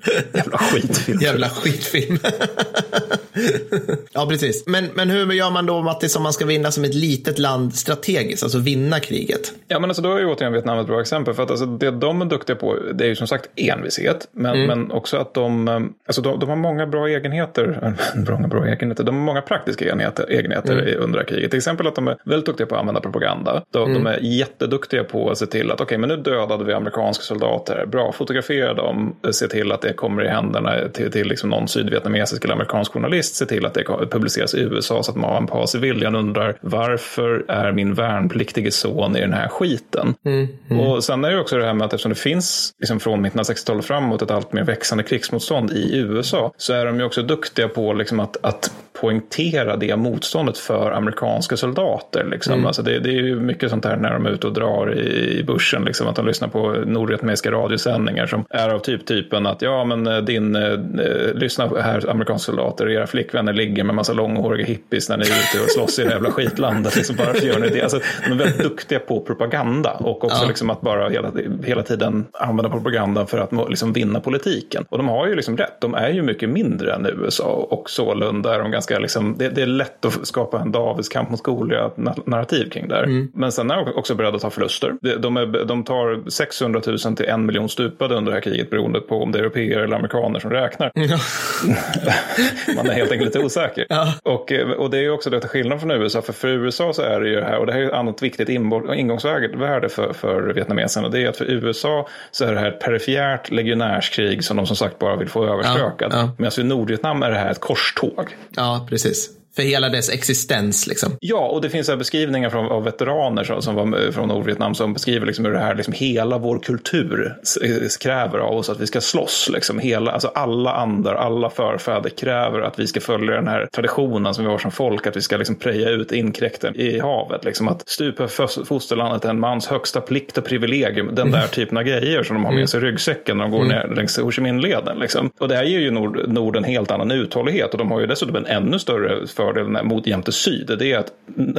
Jävla skitfilm. Jävla skitfilm. ja, precis. Men, men hur gör man då, Mattis, om man ska vinna som ett litet land strategiskt, alltså vinna kriget? Ja, men alltså då är ju återigen Vietnam ett bra exempel. För att alltså, det de är duktiga på, det är ju som sagt envishet, men, mm. men också att de, eh, alltså de, de har många bra egenheter, bra, bra egenheter, de har många praktiska egenheter, egenheter mm. under kriget. Till exempel att de är väldigt duktiga på att använda propaganda. De, mm. de är jätteduktiga på att se till att, okej, okay, men nu dödade vi amerikanska soldater, bra, fotografera dem, se till att det kommer i händerna till, till liksom någon sydvietnamesisk eller amerikansk journalist, se till att det publiceras i USA så att man har en paus i viljan undrar varför är min värnpliktige son i den här skiten? Mm, mm. Och sen är det också det här med att eftersom det finns liksom från mitten av 60-talet framåt ett allt mer växande krigsmotstånd i USA så är de ju också duktiga på liksom att, att poängtera det motståndet för amerikanska soldater. Liksom. Mm. Alltså det, det, är ju mycket sånt här när de är ute och drar i, i bushen, liksom, att de lyssnar på nordvietnamesiska radiosändningar som är av typ typen att ja men eh, din, eh, lyssna här amerikanska soldater, era flickvänner ligger med massa långhåriga hippies när ni är ute och slåss i det jävla skitlandet. Liksom, varför gör ni det? Alltså, de är väldigt duktiga på propaganda och också ja. liksom att bara hela, hela tiden använda propagandan för att liksom vinna politiken. Och de har ju liksom rätt, de är ju mycket mindre än USA och sålunda är de ganska liksom, det, det är lätt att skapa en Davids kamp mot Goliat narrativ kring det här. Mm. Men sen är de också beredda att ta förluster. De, är, de tar 600 000 till en miljon stupade under det här kriget beroende på om det är europeer eller amerikaner som räknar. Man är helt enkelt lite osäker. Ja. Och, och det är ju också det till skillnad från USA, för för USA så är det ju här, och det här är ett annat viktigt ingångsvärde för, för vietnameserna, det är att för USA så är det här ett perifert legionärskrig som de som sagt bara vill få överstökat. Ja, ja. Medan för Nordvietnam är det här ett korståg. Ja, precis för hela dess existens. Liksom. Ja, och det finns här beskrivningar från, av veteraner som, som var från Nordvietnam som beskriver liksom hur det här, liksom, hela vår kultur kräver av oss att vi ska slåss. Liksom. Hela, alltså alla andar, alla förfäder kräver att vi ska följa den här traditionen som vi har som folk, att vi ska liksom preja ut inkräkten i havet. Liksom. Att stupa fosterlandet är en mans högsta plikt och privilegium. Den där typen av grejer som de har med sig i ryggsäcken när de går mm. ner längs Ho Chi Minh-leden. Liksom. Och det här ger ju Nord, Nord en helt annan uthållighet och de har ju dessutom en ännu större fördelen mot jämte syd, det är att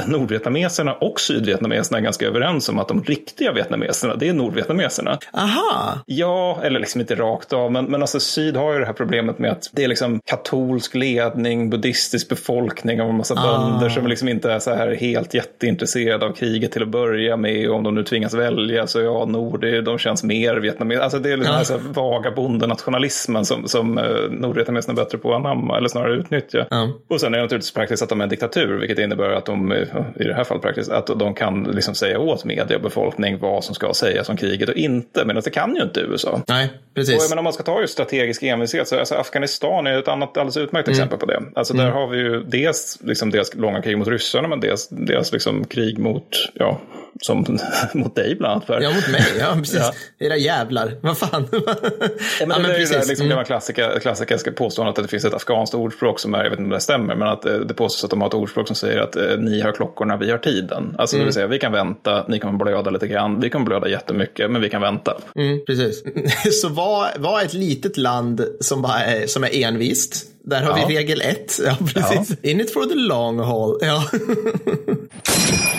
nordvietnameserna och sydvietnameserna är ganska överens om att de riktiga vietnameserna, det är nordvietnameserna. Aha! Ja, eller liksom inte rakt av, men, men alltså syd har ju det här problemet med att det är liksom katolsk ledning, buddhistisk befolkning och en massa ah. bönder som liksom inte är så här helt jätteintresserade av kriget till att börja med. Och om de nu tvingas välja så ja, nord, de känns mer vietnameser. Alltså det är liksom ah. den här vaga bondenationalismen som, som eh, nordvietnameserna är bättre på att anamma, eller snarare utnyttja. Ah. Och sen är det naturligtvis praktiskt att de är en diktatur, vilket innebär att de, i det här fallet praktiskt, att de kan liksom säga åt media och befolkning vad som ska sägas om kriget och inte. Men det kan ju inte USA. Nej, precis. Och, men om man ska ta just strategisk envishet så alltså Afghanistan är ett annat alldeles utmärkt mm. exempel på det. Alltså mm. där har vi ju dels liksom deras långa krig mot ryssarna, men dels deras liksom krig mot, ja, som mot dig bland annat. För. Ja, mot mig. Ja, precis. ja. Era jävlar. Vad fan. ja, men ja, men det precis. är ju liksom mm. klassiska, klassiska påståendet att det finns ett afghanskt ordspråk som är, jag vet inte om det stämmer, men att eh, det påstås att de har ett ordspråk som säger att eh, ni har klockorna, vi har tiden. Alltså mm. det vill säga, vi kan vänta, ni kommer blöda lite grann, vi kommer blöda jättemycket, men vi kan vänta. Mm, precis. Så vad, vad ett litet land som, bara är, som är envist? Där har ja. vi regel ett. Ja, precis. Ja. In it for the long haul. Ja.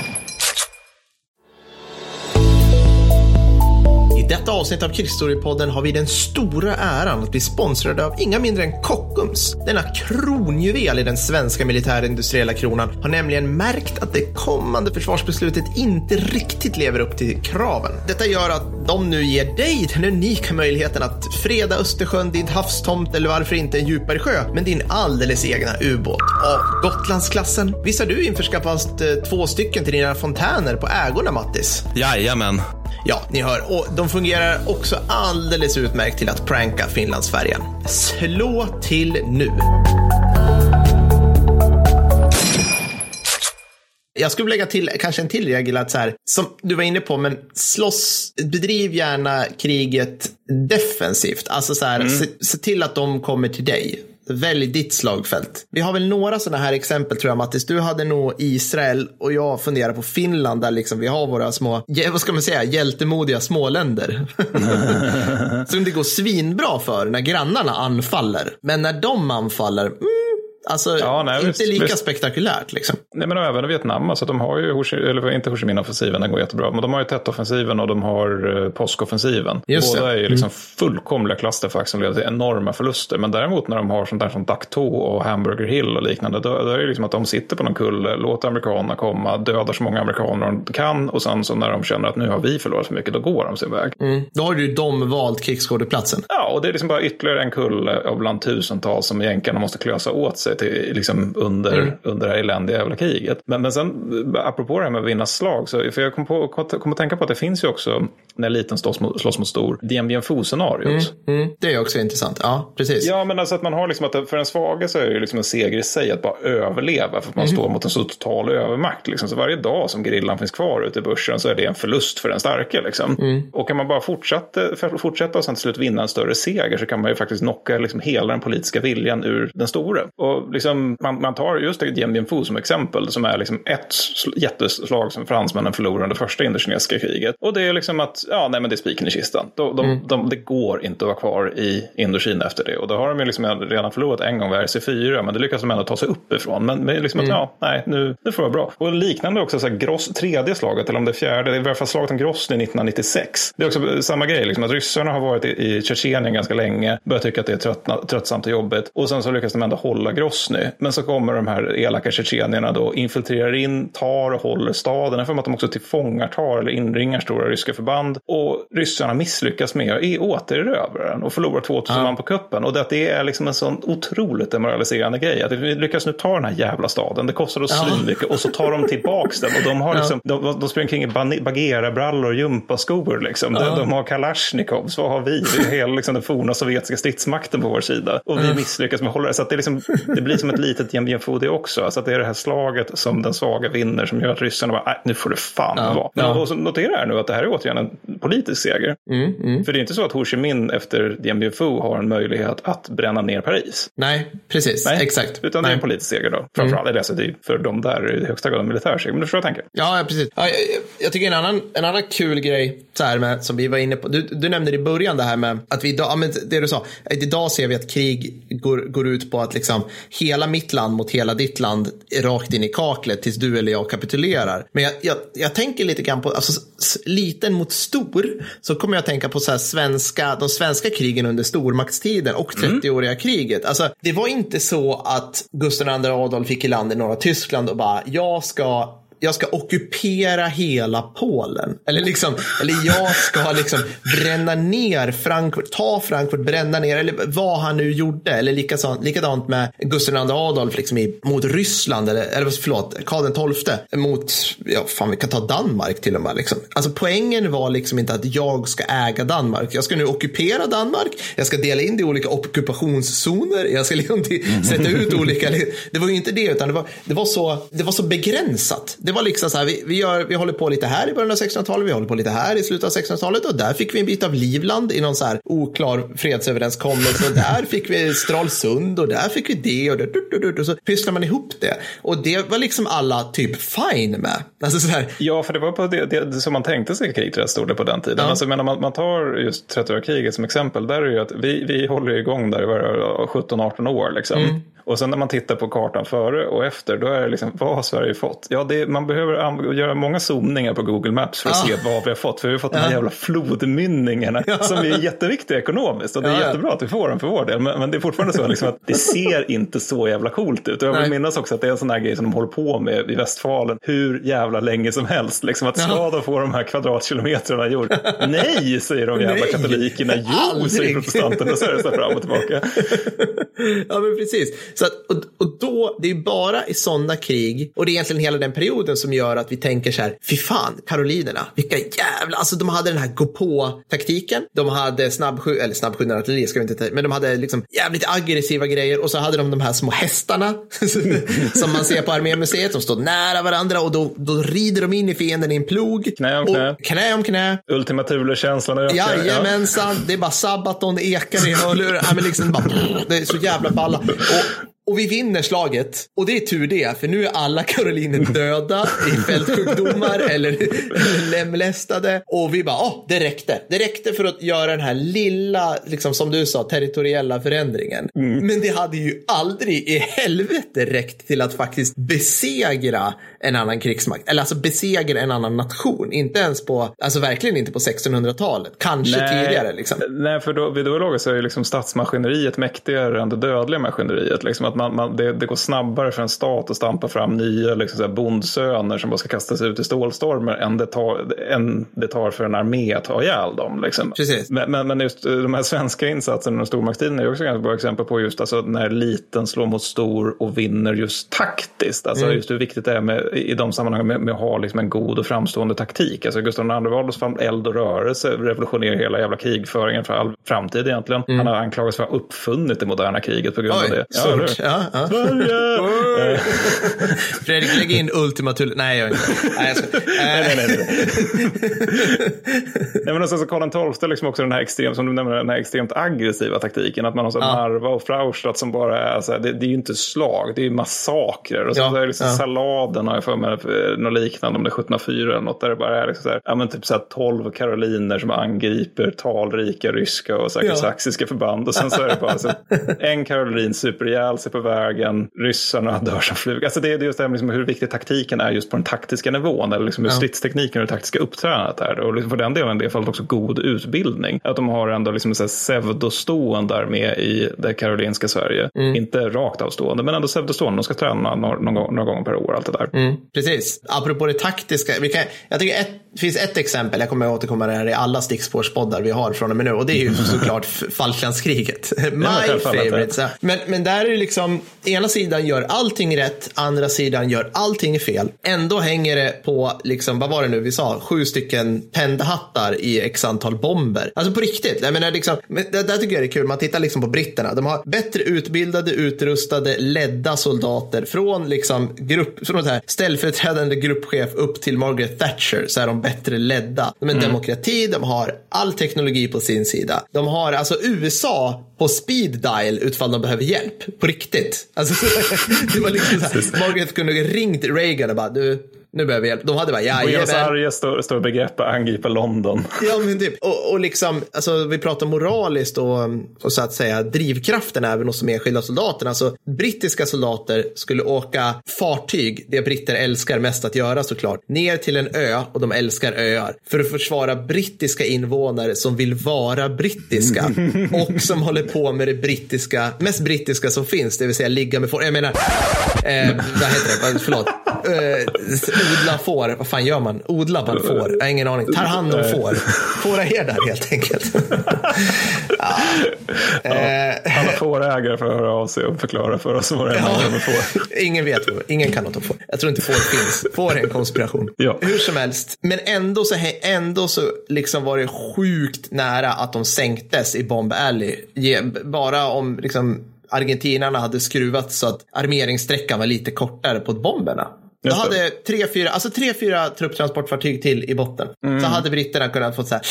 detta avsnitt av Krigshistoriepodden har vi den stora äran att bli sponsrade av inga mindre än Kockums. Denna kronjuvel i den svenska militärindustriella kronan har nämligen märkt att det kommande försvarsbeslutet inte riktigt lever upp till kraven. Detta gör att de nu ger dig den unika möjligheten att freda Östersjön, din havstomt eller varför inte en djupare sjö med din alldeles egna ubåt av Gotlandsklassen. Visst har du införskaffat eh, två stycken till dina fontäner på ägorna, Mattis? Jajamän. Ja, ni hör. Och de fungerar också alldeles utmärkt till att pranka Finlandsfärjan. Slå till nu! Jag skulle lägga till kanske en till regel att så här, som du var inne på, men slåss, bedriv gärna kriget defensivt. Alltså så här, mm. se, se, till att de kommer till dig. Välj ditt slagfält. Vi har väl några sådana här exempel tror jag Mattis. Du hade nog Israel och jag funderar på Finland där liksom vi har våra små, vad ska man säga, hjältemodiga småländer. Som det går svinbra för när grannarna anfaller. Men när de anfaller, mm, Alltså, ja, nej, inte visst, lika visst. spektakulärt liksom. Nej, men även Vietnam, alltså de har ju, eller inte Ho Chi Minh-offensiven, den går jättebra, men de har ju Tet-offensiven och de har uh, påskoffensiven. Just Båda det. är ju liksom mm. fullkomliga clusterfuck som leder till enorma förluster. Men däremot när de har sånt där som Dak To och Hamburger Hill och liknande, då, då är det liksom att de sitter på någon kulle, låter amerikanerna komma, dödar så många amerikaner de kan och sen så när de känner att nu har vi förlorat för mycket, då går de sin väg. Mm. Då har ju de valt krigsskådeplatsen. Ja, och det är liksom bara ytterligare en kulle av bland tusentals som jänkarna måste klösa åt sig till, liksom under, mm. under det här eländiga jävla kriget. Men, men sen, apropå det här med att vinna slag, så, för jag kom, på, kom att tänka på att det finns ju också, när liten slåss mot, slåss mot stor, Dien Bien Phu-scenariot. Mm, mm, det är också intressant, ja precis. Ja, men alltså att man har liksom att för en svage så är det liksom en seger i sig att bara överleva, för att man mm. står mot en så total övermakt. Liksom. Så varje dag som grillan finns kvar ute i börsen så är det en förlust för den starke. Liksom. Mm. Och kan man bara fortsätta, fortsätta och sen till slut vinna en större seger så kan man ju faktiskt knocka liksom hela den politiska viljan ur den store. Och Och liksom, man, man tar just Dien Bien Phu som exempel, som är liksom ett jätteslag som fransmännen förlorade under första indokinesiska kriget. Och det är liksom att, ja, nej men det är spiken i kistan. De, de, mm. de, det går inte att vara kvar i Indokina efter det. Och då har de ju liksom redan förlorat en gång vid RC4, men det lyckas de ändå ta sig upp ifrån. Men, men liksom mm. att, ja, nej, nu, nu får det vara bra. Och liknande också, så här, gross, tredje slaget, eller om det är fjärde, det är i alla fall slaget om Grosny 1996. Det är också samma grej, liksom, att ryssarna har varit i, i Tjetjenien ganska länge, börjar tycka att det är tröttna, tröttsamt och jobbigt. Och sen så lyckas de ändå hålla Grosny. Men så kommer de här elaka tjetjenierna då, infiltrerar in, tar och håller staden. Jag för att de också tillfångatar eller inringar stora ryska förband. Och ryssarna misslyckas med att återerövra den och förlorar 2000 ja. man på kuppen. Och det, det är liksom en sån otroligt demoraliserande grej. Att vi lyckas nu ta den här jävla staden. Det kostar oss ja. mycket och så tar de tillbaks den. Och de, har liksom, ja. de, de springer kring i bagheerabrallor och gympaskor. Liksom. De, de, har Kalashnikovs. Vad har vi? Vi har hela liksom, den forna sovjetiska stridsmakten på vår sida. Och vi misslyckas med att hålla det. Så det, liksom, det blir som ett litet det också. Alltså att det är det här slaget som den svaga vinner som gör att ryssarna bara, nu får det fan ja. vara. Men, och så notera här nu att det här är återigen en politisk seger. Mm, mm. För det är inte så att Ho Chi Minh efter Dien Bien Phu har en möjlighet att bränna ner Paris. Nej, precis. Nej, exakt. Utan Nej. det är en politisk seger då. Framförallt, mm. alltså, det är för de där är det i högsta grad en militär seger. Men du förstår vad jag tänker. Ja, precis. Ja, jag, jag, tycker en annan, en annan kul grej så här med, som vi var inne på. Du, du nämnde i början det här med att vi idag, ja, men det du sa, att idag ser vi att krig går, går ut på att liksom hela mitt land mot hela ditt land rakt in i kaklet tills du eller jag kapitulerar. Men jag, jag, jag tänker lite grann på, alltså liten mot stor, så kommer jag att tänka på så svenska, de svenska krigen under stormaktstiden och 30-åriga mm. kriget. Alltså, det var inte så att Gustav II Adolf fick i land i norra Tyskland och bara, jag ska jag ska ockupera hela Polen. Eller, liksom, eller jag ska liksom bränna ner Frankfurt, ta Frankfurt, bränna ner, eller vad han nu gjorde. Eller likadant, likadant med Gustav II Adolf liksom i, mot Ryssland, eller, eller förlåt, Karl XII mot, ja fan vi kan ta Danmark till och med. Liksom. Alltså poängen var liksom inte att jag ska äga Danmark. Jag ska nu ockupera Danmark, jag ska dela in det i olika ockupationszoner, jag ska liksom sätta ut olika, det var ju inte det, utan det var, det var, så, det var så begränsat. Det det var liksom så här, vi, vi, gör, vi håller på lite här i början av 1600-talet, vi håller på lite här i slutet av 1600-talet och där fick vi en bit av Livland i någon så här oklar fredsöverenskommelse och där fick vi Stralsund och där fick vi det och, det, och så pysslar man ihop det. Och det var liksom alla typ fine med. Alltså så här. Ja, för det var på det, det som man tänkte sig kriget rätt stort på den tiden. Ja. Alltså, men man, man tar just 30-åriga som exempel, där är det ju att vi, vi håller igång där i 17-18 år liksom. Mm. Och sen när man tittar på kartan före och efter, då är det liksom, vad har Sverige fått? Ja, det, man behöver göra många zoomningar på Google Maps för att ja. se vad vi har fått. För vi har fått ja. de här jävla flodmynningarna ja. som är jätteviktiga ekonomiskt. Och det är ja, jättebra att vi får dem för vår del. Men, men det är fortfarande så liksom att det ser inte så jävla coolt ut. Och jag vill minnas också att det är en sån här grej som de håller på med i Västfalen hur jävla länge som helst. Liksom att ska de få de här kvadratkilometrarna jord? Nej, säger de jävla Nej. katolikerna. Jo, Aldrig. säger protestanterna. Så är det så fram och tillbaka. ja, men precis. Så att, och, och då, det är bara i sådana krig, och det är egentligen hela den perioden som gör att vi tänker så här, fy fan, karolinerna, vilka jävla, alltså de hade den här gå på-taktiken, de hade snabbsky, eller snabbskjutande artilleri ska vi inte ta, men de hade liksom jävligt aggressiva grejer och så hade de de här små hästarna som man ser på armémuseet, som står nära varandra och då, då rider de in i fienden i en plog. Knä om knä. knä om knä. Ultima Thule-känslan ökar. Jajamensan, ja. det är bara Sabaton ekar i hörlurar. Ja, liksom det är så jävla balla. Och och vi vinner slaget. Och det är tur det, för nu är alla karoliner döda i fältsjukdomar eller lemlästade. Och vi bara, åh, det räckte. Det räckte för att göra den här lilla, liksom som du sa, territoriella förändringen. Mm. Men det hade ju aldrig i helvete räckt till att faktiskt besegra en annan krigsmakt. Eller alltså besegra en annan nation. Inte ens på, alltså verkligen inte på 1600-talet. Kanske nej, tidigare liksom. Nej, för då, vid då laget så är ju liksom statsmaskineriet mäktigare än det dödliga maskineriet. Liksom att man, man, det, det, går snabbare för en stat att stampa fram nya liksom så här bondsöner som bara ska kastas ut i stålstormar än det tar, än det tar för en armé att ha ihjäl dem. Liksom. Precis. Men, men, men just eh, de här svenska insatserna under stormaktstiden är också ganska bra exempel på just alltså, när liten slår mot stor och vinner just taktiskt. Alltså mm. just hur viktigt det är med, i de sammanhangen med, med att ha liksom en god och framstående taktik. Alltså Gustav II Adolfs eld och rörelse revolutionerar hela jävla krigföringen för all framtid egentligen. Mm. Han har anklagats för att ha uppfunnit det moderna kriget på grund Oj, av det. Ja, Ja, ja. Sverige! Fredrik, lägg in Ultima Thule. Nej, jag inte. Nej, jag nej, nej, nej. nej, men och sen så Karl XII liksom också den här extremt, som du nämner, den här extremt aggressiva taktiken. Att man har så Ja. Narva och Fraustadt som bara är så här, det, det är ju inte slag, det är massakrer. Och så Ja, är det liksom ja. salladen har jag för mig, eh, något liknande om det är 1704 eller något, där det bara är liksom så här, ja men typ så här 12 karoliner som angriper talrika ryska och säkert Ja. saxiska förband. Och sen så är det bara så, en karolin super ihjäl sig på vägen, ryssarna dör som flugor. Alltså det, är just det här liksom hur viktig taktiken är just på den taktiska nivån, eller liksom hur Ja. stridstekniken och det taktiska uppträdandet är. Och liksom för den delen, det fallet också god utbildning. Att de har ändå liksom en pseudostående armé i det karolinska Sverige. Mm. Inte rakt avstående, men ändå pseudostående. De ska träna några, några gånger per år, allt det där. Mm, precis. Apropå det taktiska. Vi kan, jag tycker ett, det finns ett exempel, jag kommer att återkomma till det här i alla stickspårspoddar vi har från och med nu. Och det är ju såklart Falklandskriget. My favorite. Men, men där är det liksom, ena sidan gör allting rätt, andra sidan gör allting fel. Ändå hänger det på, liksom, vad var det nu vi sa, sju stycken pendahattar i x antal bomber. Alltså på riktigt. Jag menar, liksom, det, där tycker jag det är kul, man tittar liksom på britterna. De har bättre utbildade, utrustade, ledda soldater från liksom grupp, från så här ställföreträdande gruppchef upp till Margaret Thatcher så är de bättre ledda. De är en demokrati, de har all teknologi på sin sida. De har alltså USA på speed dial utfall de behöver hjälp. På riktigt. Alltså, det var liksom så här, Margaret kunde ringt Reagan och bara du, nu behöver vi hjälp. De hade bara, ja, Buenos Aires står, står begrepp att angripa London. Ja, men typ. Och, och liksom, alltså, vi pratar moraliskt och, och så att säga drivkraften även hos de enskilda soldaterna. Alltså, brittiska soldater skulle åka fartyg, det britter älskar mest att göra såklart, ner till en ö och de älskar öar för att försvara brittiska invånare som vill vara brittiska och som håller på med det brittiska, mest brittiska som finns, det vill säga ligga med får. Jag menar, eh, vad heter det? Förlåt. Eh, odla får, vad fan gör man? Odlar man får? Jag har ingen aning. Tar hand om får. Fåraherdar helt enkelt. ja. Eh, Alla fårägare får höra av sig och förklara för oss vad det är Ja. med får. Ingen vet, ingen kan något om får. Jag tror inte får finns. Får är en konspiration. Ja. Hur som helst, men ändå så, ändå så liksom var det sjukt nära att de sänktes i Bomb Alley. Bara om liksom argentinarna hade skruvat så att armeringssträckan var lite kortare på bomberna. Då Just det. hade tre, fyra, alltså tre, fyra trupptransportfartyg till i botten. Mm. Så hade britterna kunnat få så här,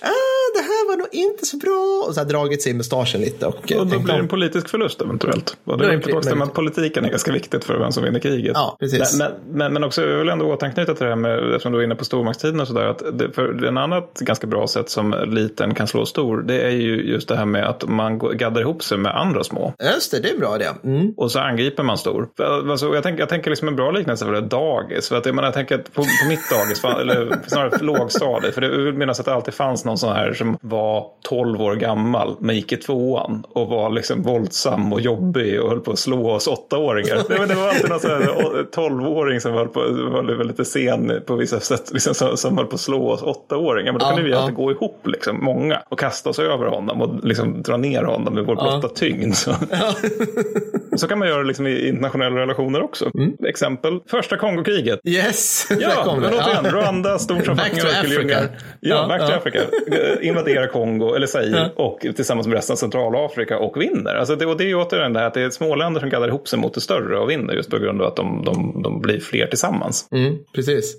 ah, det här var nog inte så bra. Och så här dragit sig i mustaschen lite. Och, eh, Och då blir det en politisk förlust eventuellt. Och det är inte tillbaka att politiken är ganska viktigt för vem som vinner kriget. Ja, precis. Men, men, men, också, jag vill ändå återanknyta till det här med, eftersom du är inne på stormaktstiden och sådär, att det, för en annat ganska bra sätt som liten kan slå stor, det är ju just det här med att man gaddar ihop sig med andra små. Just det, det är bra det. Mm. Och så angriper man stor. Alltså, jag, tänker, jag tänker liksom en bra liknelse för det dagis. För att, jag, menar, jag tänker på, på mitt dagis, eller snarare lågstadiet, för det vill minnas att det alltid fanns någon sån här som var 12 år gammal men gick i tvåan och var liksom våldsam och jobbig och höll på att slå oss åttaåringar. Nej, men det var alltid någon sån här 12-åring som var, på, var var lite sen på vissa sätt, liksom, som, som höll på att slå oss åttaåringar. Men då Ja, kunde vi ja. alltid gå ihop, liksom, många, och kasta oss över honom och liksom dra ner honom med vår blotta tyngd. Så. Så kan man göra liksom i internationella relationer också. Exempel, första Kongokriget. Yes, Ja, kom men det. återigen, Ja. Rwanda, stort som fucking. Africa. Ja, Ja, back to. Africa. Eh, Invadera Kongo, eller Zaire, och tillsammans med resten av Centralafrika och vinner. Alltså det, och det är ju återigen det här att det är små länder som gaddar ihop sig mot det större och vinner just på grund av att de, de, de blir fler tillsammans. Mm, precis.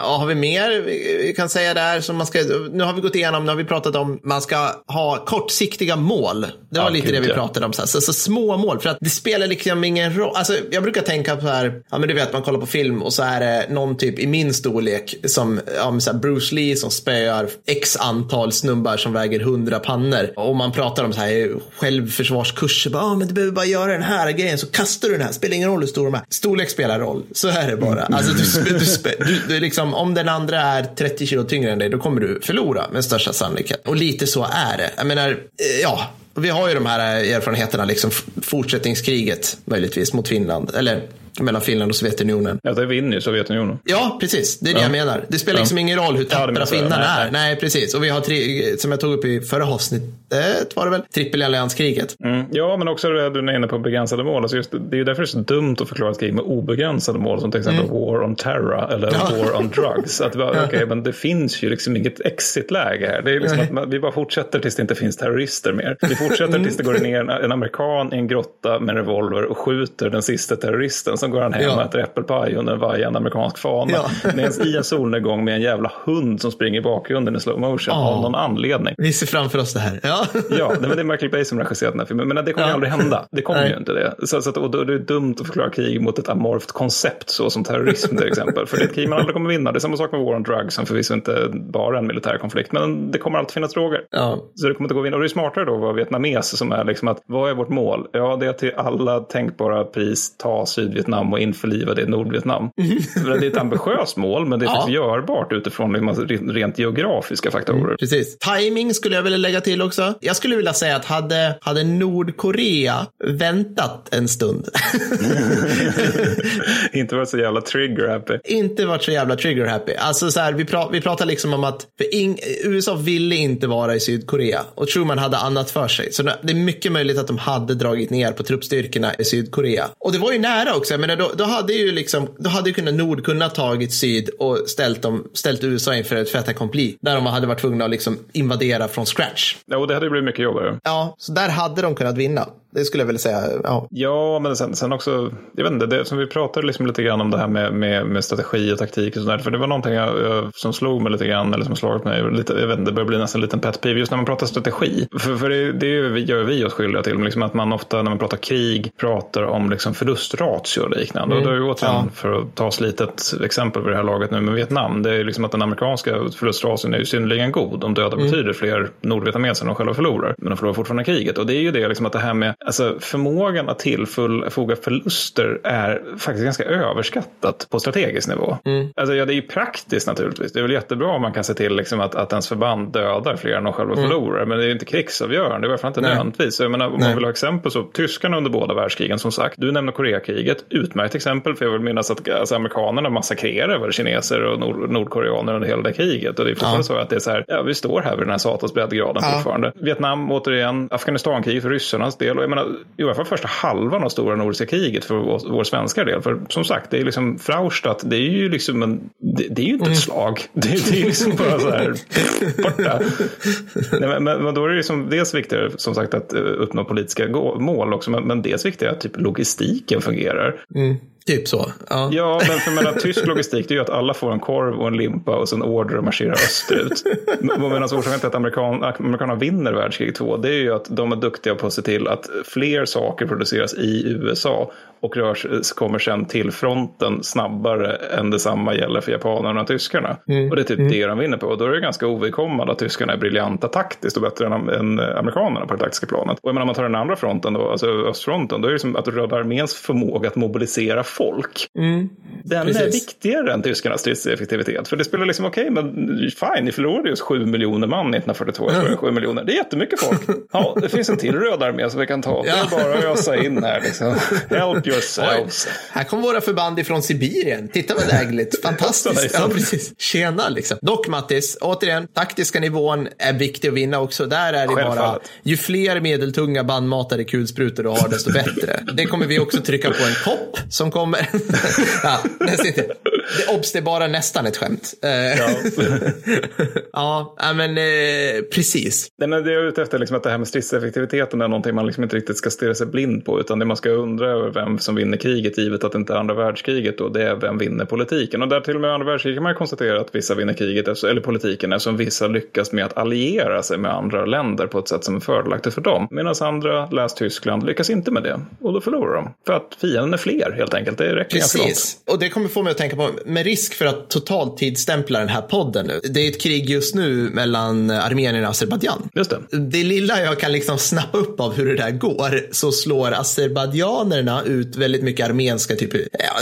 Ja, har vi mer vi kan säga där? Som man ska, nu har vi gått igenom, nu har vi pratat om man ska ha kortsiktiga mål. Det var Ja, lite det vi pratade om. Så, så, så små mål. För att det spelar liksom ingen roll. Alltså, jag brukar tänka på så här, ja men du vet man kollar på film och så är det någon typ i min storlek som ja, så Bruce Lee som spöar x antal snubbar som väger 100 pannor. Och man pratar om så här självförsvarskurser. Bara, ah, men du behöver bara göra den här grejen så kastar du den här. Spelar ingen roll hur stor de är. Storlek spelar roll. Så är det bara. Alltså, du, du, du, du liksom, Liksom, om den andra är 30 kilo tyngre än dig, då kommer du förlora med största sannolikhet. Och lite så är det. Jag menar, eh, ja. Vi har ju de här eh, erfarenheterna, liksom fortsättningskriget möjligtvis mot Finland. Eller mellan Finland och Sovjetunionen. Ja, det vinner ju Sovjetunionen. Ja, precis. Det är det ja. jag menar. Det spelar liksom ingen roll hur tappra ja, finnarna är. Nej, precis. Och vi har, tre, som jag tog upp i förra avsnittet, var det väl, trippelallianskriget. Mm. Ja, men också det du är inne på begränsade mål. Alltså just, det är ju därför det är så dumt att förklara ett krig med obegränsade mål, som till exempel mm. War on Terror eller ja. War on Drugs. Att, okay, men det finns ju liksom inget exit-läge här. Det är liksom att man, vi bara fortsätter tills det inte finns terrorister mer. Vi fortsätter tills det går ner en, en amerikan i en grotta med en revolver och skjuter den sista terroristen. Sen går han hem och äter äppelpaj under en vajande amerikansk fana. Ja. I en solnedgång med en jävla hund som springer i bakgrunden i slow motion oh. av någon anledning. Vi ser framför oss det här. Ja, ja det, är Michael Bay som regisserat den här filmen. Men det kommer ja. ju aldrig hända. Det kommer ju inte det. Så, så att, och då är det dumt att förklara krig mot ett amorft koncept så som terrorism till exempel. För det är ett krig man aldrig kommer vinna. Det är samma sak med War on Drugs som förvisso inte bara en militär konflikt. Men det kommer alltid finnas droger. Ja. Så det kommer inte gå att vinna. Och det är smartare då att vara vietnames som är liksom att vad är vårt mål? Ja, det är till alla tänkbara pris ta Sydvietnam och införliva det i Nordvietnam. Mm. Det är ett ambitiöst mål, men det är ja. görbart utifrån rent geografiska faktorer. Mm, precis. Timing skulle jag vilja lägga till också. Jag skulle vilja säga att hade, hade Nordkorea väntat en stund. inte varit så jävla trigger happy. Inte varit så jävla trigger happy. Alltså så här, vi, pra vi pratar liksom om att in, USA ville inte vara i Sydkorea och Truman hade annat för sig. Så det är mycket möjligt att de hade dragit ner på truppstyrkorna i Sydkorea. Och det var ju nära också. Menar, då, då hade ju liksom, då hade ju kunnat Nord kunnat tagit Syd och ställt, dem, ställt USA inför ett fait accompli. Där de hade varit tvungna att liksom invadera från scratch. Ja, och det hade blivit mycket jobbigare. Ja, så där hade de kunnat vinna. Det skulle jag väl säga. Ja, ja men sen, sen också, jag vet inte, det, som vi pratade liksom lite grann om det här med, med, med strategi och taktik och sådär. För det var någonting jag, jag, som slog mig lite grann, eller som slagit mig lite, jag vet inte, det börjar bli nästan en liten pet peeve just när man pratar strategi. För, för det, det gör vi oss skyldiga till, liksom att man ofta när man pratar krig pratar om liksom förlustratio och liknande. Mm. Och då är det återigen, ja. för att ta ett litet exempel på det här laget nu med Vietnam, det är liksom att den amerikanska förlustration är ju synnerligen god. De döda mm. betyder fler nordvietnameser än de själva förlorar. Men de förlorar fortfarande kriget. Och det är ju det liksom att det här med alltså, förmågan att tillfoga förluster är faktiskt ganska överskattat på strategisk nivå. Mm. Alltså, ja, det är ju praktiskt naturligtvis. Det är väl jättebra om man kan se till liksom, att, att ens förband dödar fler än de själva mm. förlorar. Men det är ju inte krigsavgörande, i alla fall inte nödvändigtvis. om Nej. man vill ha exempel så tyskarna under båda världskrigen som sagt. Du nämner Koreakriget, utmärkt exempel. För jag vill minnas att alltså, amerikanerna massakrerade väl kineser och nord nordkoreaner under hela det kriget. Och det är fortfarande ja. så att det är så här, ja vi står här vid den här satans breddgraden ja. fortfarande. Vietnam återigen, Afghanistankriget för ryssarnas del. Och jag menar, i alla fall första halvan av stora nordiska kriget för vår, vår svenska del. För som sagt, det är liksom Fraustadt, det är ju liksom en, det, det är ju inte ett mm. slag. Det, det är liksom bara så här, borta. Nej, men, men, då är det liksom dels viktigare som sagt att eh, uppnå politiska mål också, men, men dels viktigare att typ logistiken fungerar. Mm. Typ så. Ja, ja men för menar, tysk logistik det är ju att alla får en korv och en limpa och sen order och marscherar österut. Medan orsaken till att amerikan, amerikanerna vinner världskrig 2 det är ju att de är duktiga på att se till att fler saker produceras i USA och rör, kommer sen till fronten snabbare än detsamma gäller för japanerna och tyskarna. Mm. Och det är typ mm. det de vinner på. Och då är det ganska ovidkommande att tyskarna är briljanta taktiskt och bättre än, än amerikanerna på det taktiska planet. Och om man tar den andra fronten då, alltså östfronten, då är det som att Röda arméns förmåga att mobilisera folk. Mm. Den Precis. är viktigare än tyskarnas stridseffektivitet. För det spelar liksom okej, okay, men fine, ni förlorade just sju miljoner man 1942. Mm. 7 miljoner. Det är jättemycket folk. Ja, det finns en till röd armé som vi kan ta. Det är bara att ösa in här liksom. Help Oj, här kommer våra förband ifrån Sibirien. Titta vad lägligt. Fantastiskt. ja, precis. Tjena liksom. Dock Mattis, återigen, taktiska nivån är viktig att vinna också. Där är det bara, ju fler medeltunga bandmatade kulsprutor du har, desto bättre. Det kommer vi också trycka på en kopp som kommer kommer... ja, nästan inte. Det, obs, det är bara nästan ett skämt. Eh, ja, ja men eh, precis. Nej, men det jag är ute efter liksom att det här med stridseffektiviteten är någonting man liksom inte riktigt ska stirra sig blind på. Utan det man ska undra över vem som vinner kriget, givet att det inte är andra världskriget. Då, det är vem vinner politiken. Och där till och med andra världskriget kan man konstatera att vissa vinner kriget, eller politiken, eftersom vissa lyckas med att alliera sig med andra länder på ett sätt som är fördelaktigt för dem. Medan andra, läs Tyskland, lyckas inte med det. Och då förlorar de. För att fienden är fler helt enkelt. Det räcker Precis. Och det kommer få mig att tänka på, med risk för att totalt tidstämpla den här podden nu. Det är ett krig just nu mellan Armenien och Azerbajdzjan. Just det. Det lilla jag kan liksom snappa upp av hur det där går så slår azerbajdzjanerna ut väldigt mycket armenska typ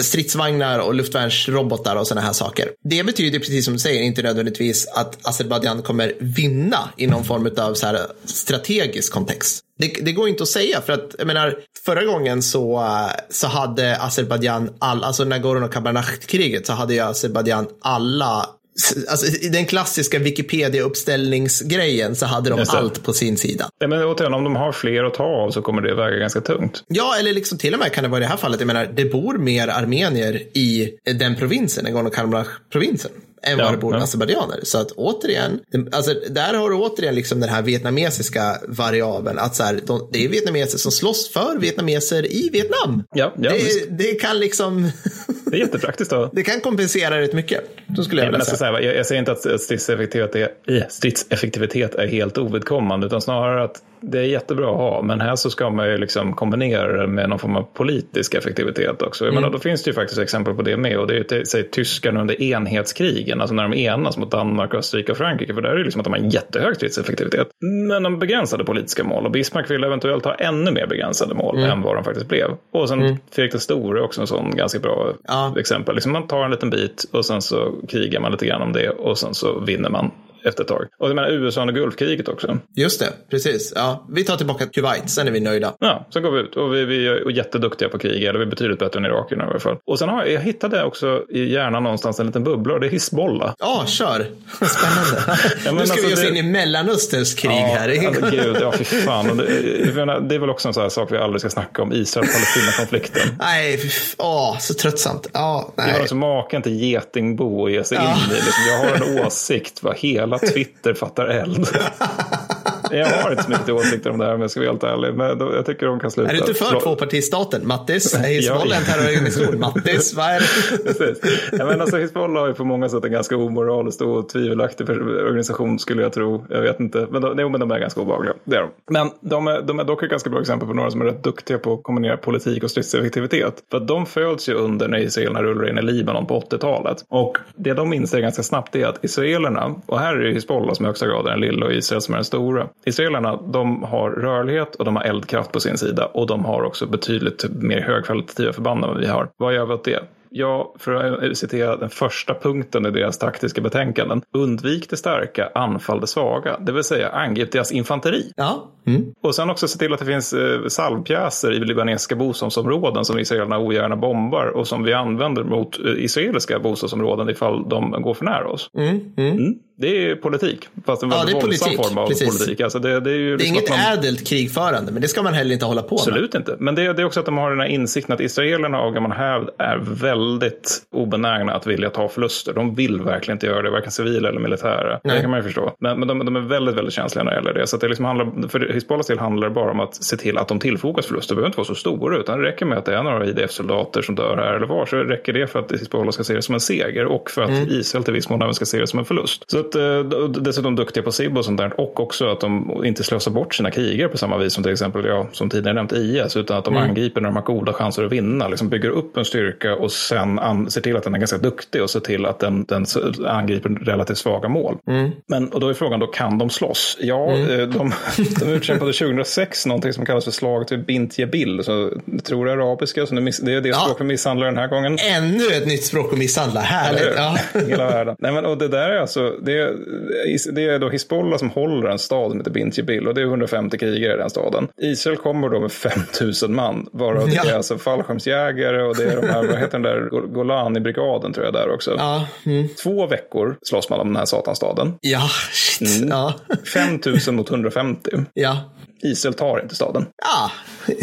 stridsvagnar och luftvärnsrobotar och sådana här saker. Det betyder precis som du säger inte nödvändigtvis att Azerbajdzjan kommer vinna i någon form av så här strategisk kontext. Det, det går inte att säga för att jag menar förra gången så, så hade Azerbajdzjan all, alltså Nagorno-Karabach-kriget så hade ju Azerbajdzjan alla Alltså, I den klassiska Wikipedia-uppställningsgrejen så hade de allt på sin sida. Ja, men återigen, om de har fler att ta av så kommer det väga ganska tungt. Ja, eller liksom till och med kan det vara i det här fallet. Jag menar, det bor mer armenier i den provinsen, Nagorno-Karabach-provinsen än vad det bor ja. azerbajdzjaner. Så att återigen, alltså, där har du återigen liksom den här vietnamesiska variabeln. Att så här, de, det är vietnameser som slåss för vietnameser i Vietnam. Ja, ja, det, det kan liksom... det är jättepraktiskt. Då. Det kan kompensera rätt mycket. Så skulle jag, vilja säga. säga. Jag, jag säger inte att stridseffektivitet är, stridseffektivitet är helt ovidkommande, utan snarare att det är jättebra att ha, men här så ska man ju liksom kombinera det med någon form av politisk effektivitet också. Jag mm. menar, då finns det ju faktiskt exempel på det med och det är ju säg, tyskarna under enhetskrigen, alltså när de enas mot Danmark, Österrike och Frankrike, för där är det liksom att de har en jättehög stridseffektivitet. Men de begränsade politiska mål och Bismarck ville eventuellt ha ännu mer begränsade mål mm. än vad de faktiskt blev. Och sen mm. Fredrik den store är också en sån ganska bra ja. exempel. Liksom man tar en liten bit och sen så krigar man lite grann om det och sen så vinner man efter ett tag. Och jag menar USA under Gulfkriget också. Just det, precis. Ja, vi tar tillbaka Kuwait, sen är vi nöjda. Ja, sen går vi ut och vi, vi är jätteduktiga på krig, eller vi är betydligt bättre än irakierna i alla fall. Och sen har jag, jag hittade också i hjärnan någonstans en liten bubbla och det är Hizbollah. Ja, kör. Spännande. ja, nu ska alltså, vi oss det... in i Mellanösterns krig ja, här. Alltså, gud, ja fy fan. Det, det är väl också en sån här sak vi aldrig ska snacka om, Israel-Palestina-konflikten. nej, åh, så tröttsamt. Ja, nej. Jag har alltså maken till getingbo att ge sig in i. Liksom, jag har en åsikt, vad hela Twitter fattar eld. Jag har inte så mycket åsikter om det här om jag ska vara helt ärlig. Men jag tycker de kan sluta. Är du inte för tvåpartistaten? Mattis, är Hizbollah en terrororganisation? Mattis, vad är det? Precis. Ja, men alltså, Hizbollah har ju på många sätt en ganska omoralisk och tvivelaktig organisation skulle jag tro. Jag vet inte. Men de, men de är ganska obehagliga. Det är de. Men de är, de är dock ett ganska bra exempel på några som är rätt duktiga på att kombinera politik och stridseffektivitet. För att de föds ju under när israelerna rullar in i Libanon på 80-talet. Och det de inser ganska snabbt är att israelerna, och här är det Hizbollah som i högsta grad är den lilla och Israel som är den stora. Israelerna de har rörlighet och de har eldkraft på sin sida och de har också betydligt mer högkvalitativa förband än vad vi har. Vad gör vi åt det? Ja, för att citera den första punkten i deras taktiska betänkanden. Undvik det starka, anfall det svaga. Det vill säga angrip deras infanteri. Ja. Mm. Och sen också se till att det finns eh, salvpjäser i libanesiska bostadsområden som israelerna ogärna bombar och som vi använder mot eh, israeliska bostadsområden ifall de går för nära oss. Mm. Mm. Det är politik, fast en väldigt ja, våldsam politik. form av Precis. politik. Alltså det, det, är ju det är liksom inget man... ädelt krigförande, men det ska man heller inte hålla på Absolut med. Inte. Men det, det, är också att de har den här insikten att israelerna av gammal hävd är väldigt obenägna att vilja ta förluster. De vill verkligen inte göra det, varken civila eller militära. Nej. Det kan man ju förstå. Men, men de, de, är väldigt, väldigt känsliga när det gäller det. Så det liksom handlar, för Hizbollahs del handlar det bara om att se till att de tillfogas förluster. Det behöver inte vara så stora, utan det räcker med att det är några IDF-soldater som dör här eller var. Så räcker det för att Hizbollah ska se det som en seger och för att mm. Israel till viss mån även ska se det som en förlust. Så att, eh, dessutom duktiga på SIB och sånt där. Och också att de inte slösar bort sina krigare på samma vis som till exempel, ja, som tidigare nämnt, IS. Utan att de mm. angriper när de har goda chanser att vinna. Liksom bygger upp en styrka och sen an, ser till att den är ganska duktig och ser till att den, den angriper relativt svaga mål. Mm. Men och då är frågan, då kan de slåss? Ja, mm. Eh, de, de utkämpade 2006 någonting som kallas för slaget vid Bint Jebil. Så, jag tror det är arabiska, så det är det ja. språk vi misshandlar den här gången. Ännu ett nytt språk att misshandla, härligt. Ja. Hela världen. Nej, men, och det där är alltså, det, det är då Hizbollah som håller en stad som heter Bint Jebil och det är 150 krigare i den staden. Israel kommer då med 5000 man, varav ja. det är alltså fallskärmsjägare och det är de här, vad heter den där, Golani-brigaden tror jag där också. Ja. Mm. Två veckor slåss man om den här satanstaden. Ja, shit. Mm. Ja. 5000 mot 150. Ja. Israel tar inte staden. Ja.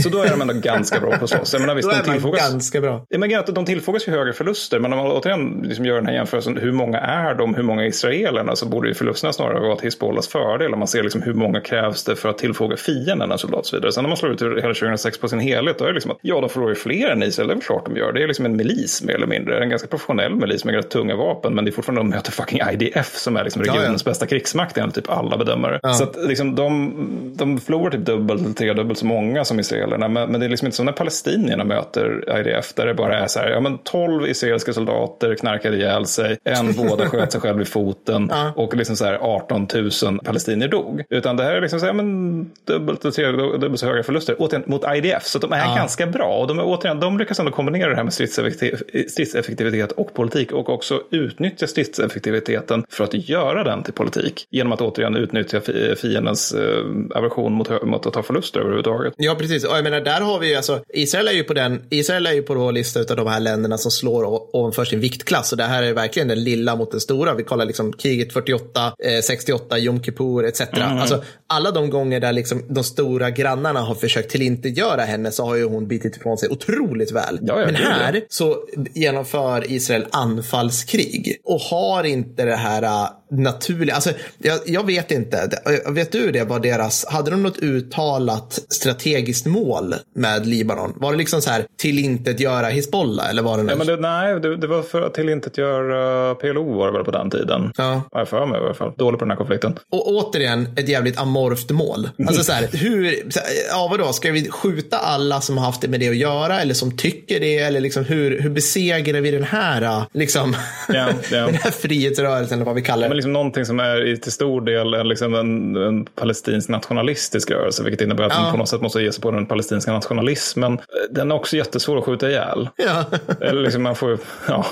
Så då är de ändå ganska bra på att slåss. Jag menar, visst, då är de tillfogas, ganska bra. Jag menar att de tillfogas ju högre förluster, men om man återigen liksom gör den här jämförelsen, hur många är de, hur många israelerna, så borde ju förlusterna snarare vara till Hizbollahs fördel. Om man ser liksom hur många krävs det för att tillfoga fienden en soldat och så vidare. Sen när man slår ut hela 2006 på sin helhet, då är det liksom att ja, de förlorar ju fler än Israel, det är väl klart de gör. Det är liksom en milis mer eller mindre, en ganska professionell milis med ganska tunga vapen, men det är fortfarande de möter fucking IDF som är liksom regionens ja, ja. bästa krigsmakt enligt typ alla bedömare. Ja. Så att liksom de, de förlorar typ dubbelt, tredubbelt så många som israelerna. Men, men, det är liksom inte som när palestinierna möter IDF där det bara är så här, ja men 12 israeliska soldater knarkade ihjäl sig, en båda sköt sig själv i foten ja. och liksom så här 18 000 palestinier dog. Utan det här är liksom så här, men dubbelt och dubbelt så höga förluster återigen, mot IDF. Så de är ja. ganska bra och de, är, återigen, de lyckas ändå kombinera det här med stridseffektivitet och politik och också utnyttja stridseffektiviteten för att göra den till politik genom att återigen utnyttja fiendens eh, aversion mot, mot att ta förluster överhuvudtaget. Ja, precis. Och jag menar, där har vi ju alltså, Israel är ju på den, Israel är ju på vår lista av de här länderna som slår ovanför sin viktklass. Och det här är verkligen den lilla mot den stora. Vi kollar liksom kriget 48, eh, 68, Jom Kippur etc. Mm. Alltså, alla de gånger där liksom de stora grannarna har försökt tillintetgöra henne så har ju hon bitit ifrån sig otroligt väl. Ja, Men här så genomför Israel anfallskrig och har inte det här uh, naturliga, alltså jag, jag, vet inte, vet du det vad deras, hade de något uttalat strategiskt mål med Libanon? Var det liksom så här tillintetgöra Hizbollah eller var det? Ja, men det, nej, det, det, var för att tillintetgöra PLO var det väl på den tiden. Ja. Har jag för mig i alla fall. Dålig på den här konflikten. Och återigen ett jävligt amorft mål. Alltså så här, hur, ja vadå, ska vi skjuta alla som har haft det med det att göra eller som tycker det eller liksom hur, hur besegrar vi den här, liksom, ja, ja. den här frihetsrörelsen eller vad vi kallar det? liksom någonting som är till stor del liksom en, en palestinsk nationalistisk rörelse, vilket innebär att ja. man på något sätt måste ge sig på den palestinska nationalismen. Den är också jättesvår att skjuta ihjäl. Ja. Eller liksom man får, ja,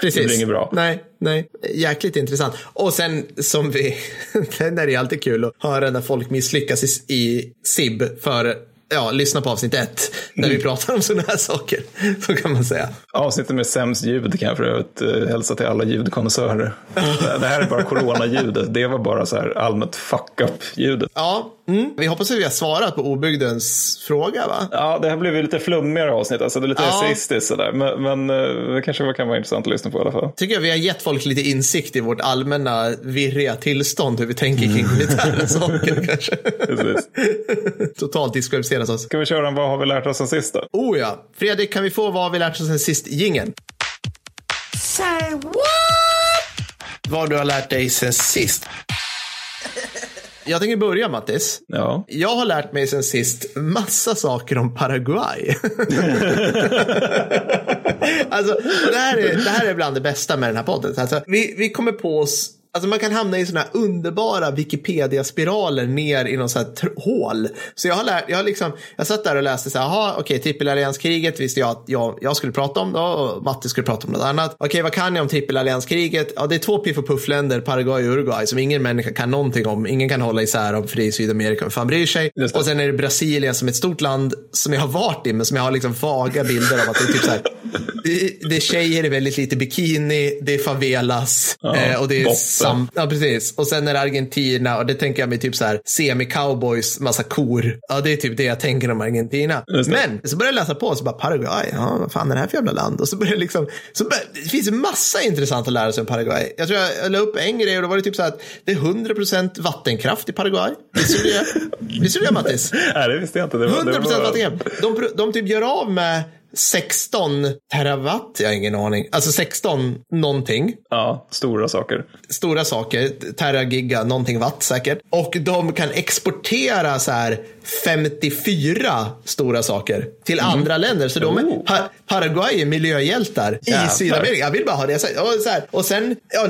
Precis. det blir inget bra. Nej, nej, jäkligt intressant. Och sen som vi, den är det alltid kul att höra när folk misslyckas i, i SIB för ja, lyssna på avsnitt ett när vi mm. pratar om sådana här saker. Så kan man säga. Avsnittet med sämst ljud kan jag för övrigt uh, hälsa till alla ljudkonnässörer. det här är bara corona-ljudet. Det var bara så här allmänt fuck up-ljudet. Ja, mm. vi hoppas att vi har svarat på obygdens fråga va? Ja, det här blev ju lite flummigare avsnitt, alltså det är lite ja. essayistiskt sådär. Men, men uh, det kanske kan vara intressant att lyssna på i alla fall. Tycker jag vi har gett folk lite insikt i vårt allmänna virriga tillstånd, hur vi tänker kring militära saker kanske. Totalt diskvalificerat oss. Ska vi köra en Vad har vi lärt oss sen sist då? Oh ja. Fredrik, kan vi få Vad har vi lärt oss sen sist gingen? Say what? Vad du har lärt dig sen sist? Jag tänker börja Mattis. Ja. Jag har lärt mig sen sist massa saker om Paraguay. alltså, det här, är, det här är bland det bästa med den här podden. Alltså, vi, vi kommer på oss Alltså man kan hamna i sådana här underbara Wikipedia-spiraler ner i någon sån här hål. Så jag har lärt, jag har liksom, jag satt där och läste så här, jaha, okej, okay, trippelallianskriget visste jag att jag, jag skulle prata om då och Matti skulle prata om något annat. Okej, okay, vad kan jag om trippelallianskriget? Ja, det är två piff och puffländer, Paraguay och Uruguay, som ingen människa kan någonting om. Ingen kan hålla isär dem för det är Sydamerika, fan bryr sig? Och sen är det Brasilien som är ett stort land som jag har varit i, men som jag har liksom vaga bilder av att det är typ så här, det, det är tjejer i väldigt lite bikini, det är favelas ja, eh, och det är sam, ja, precis. Och sen är det Argentina och det tänker jag mig typ så här semi-cowboys, massa kor. Ja, det är typ det jag tänker om Argentina. Men så börjar jag läsa på och så bara Paraguay, ja, vad fan är det här för jävla land? Och så börjar jag liksom, så börjar, det finns massa intressant att lära sig om Paraguay. Jag tror jag la upp en grej och då var det typ så här att det är 100% vattenkraft i Paraguay. Visste du det? Visste du det Mattis? Nej, det visste jag inte. Det var, 100% det var... vattenkraft. De, de typ gör av med 16 terawatt, jag har ingen aning. Alltså 16 någonting. Ja, stora saker. Stora saker, teragiga, någonting watt säkert. Och de kan exportera så här 54 stora saker till mm. andra länder. Så de är, oh. pa Paraguay är miljöhjältar Jävlar. i Sydamerika. Jag vill bara ha det sagt. Och, så här, och sen, ja,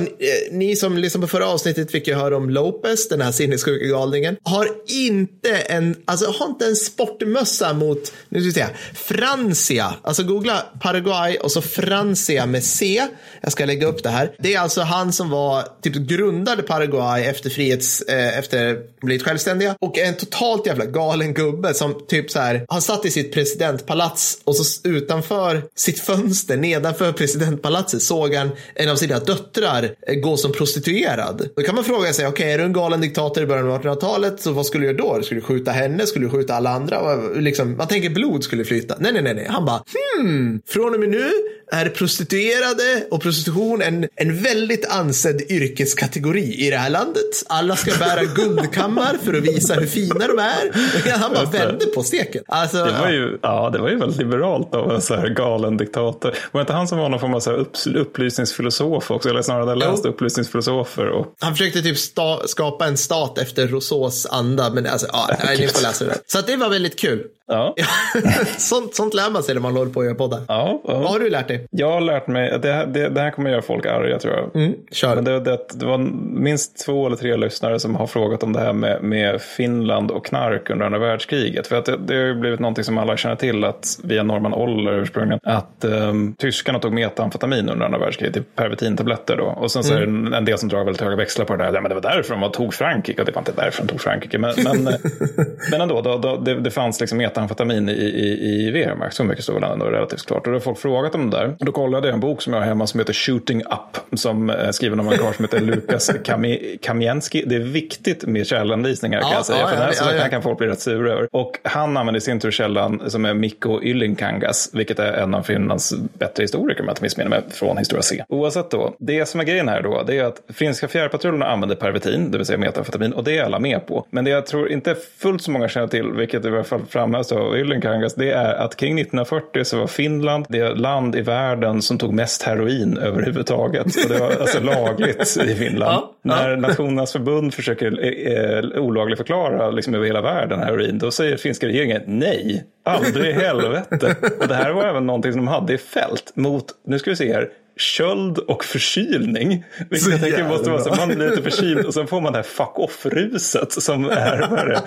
ni som liksom på förra avsnittet fick ju höra om Lopez, den här sinnessjuka galningen, har inte en, alltså har inte en sportmössa mot, nu ska vi se, Francia. Alltså googla Paraguay och så Francia med C. Jag ska lägga upp det här. Det är alltså han som var, typ grundade Paraguay efter frihets, eh, efter blivit självständiga och en totalt jävla galen galen gubbe som typ så här har satt i sitt presidentpalats och så utanför sitt fönster nedanför presidentpalatset såg han en av sina döttrar eh, gå som prostituerad. Då kan man fråga sig, okej, okay, är du en galen diktator i början av 1800-talet så vad skulle du göra då? Skulle du skjuta henne? Skulle du skjuta alla andra? Liksom, man tänker blod skulle flyta. Nej, nej, nej, nej. Han bara, hmm, från och med nu är prostituerade och prostitution en, en väldigt ansedd yrkeskategori i det här landet. Alla ska bära guldkammar för att visa hur fina de är. Han bara vände på steken. Alltså, Det var ju, ja, det var ju väldigt liberalt av en så här galen diktator. Var inte han som var någon form av så upp, upplysningsfilosof också? Eller snarare hade läst Jo. upplysningsfilosofer. Och, Han försökte typ sta- skapa en stat efter Rousseaus anda, men alltså, ja, ni får läsa det. Så det var väldigt kul. Ja, sånt, sånt lär man sig när man håller på att göra poddar. ja, Vad ja. har du lärt dig? Jag har lärt mig det, här- det, det här kommer göra folk arga tror jag. Mm, kör. Men det, det, det var minst två eller tre lyssnare som har frågat om det här med, med Finland och knark under andra världskriget. För att det, det har ju blivit någonting som alla känner till att via Norman Oller ursprungligen att um, tyskarna tog metamfetamin under andra världskriget, typ pervitintabletter då. Och sen så är det en, en del som drar väldigt höga växlar på det där. Ja, men det var därför de tog Frankrike och det var inte därför de tog Frankrike. Men, men, men ändå, då, då, det, det fanns liksom metamfetamin i, i, i Wehrmacht. Så mycket stod väl ändå relativt klart. Och då har folk frågat om det där. Och då kollade jag en bok som jag har hemma som heter Shooting Up. Som är skriven av en karl som heter Lukas Kami- Kamienski. Det är viktigt med källanvisningar kan Ja, jag säga. ja, för den här ja, ja, ja. kan- folk bli rätt sura över. Och han använder i sin tur källan som är Mikko Yllinkangas. Vilket är en av Finlands bättre historiker om jag inte missminner mig från Historia C. Oavsett då, det som är grejen här då, det är att finska fjärrpatrullerna använder pervitin, det vill säga metamfetamin, och det är alla med på. Men det jag tror inte fullt så många känner till, vilket i alla fall framhävs av Yllinkangas, det är att kring 1940 så var Finland det land i världen som tog mest heroin överhuvudtaget. Och det var alltså lagligt i Finland. Ja, ja. När Nationernas förbund försöker eh, eh, olagligt förklara liksom, över hela världen heroin, då säger finska regeringen nej, aldrig i helvete. Och det här var även någonting som de hade i fält mot, nu ska vi se här, köld och förkylning. Vilket Så jag tänker måste vara så, man blir lite förkyld och sen får man det här fuck off-ruset som är, vad det?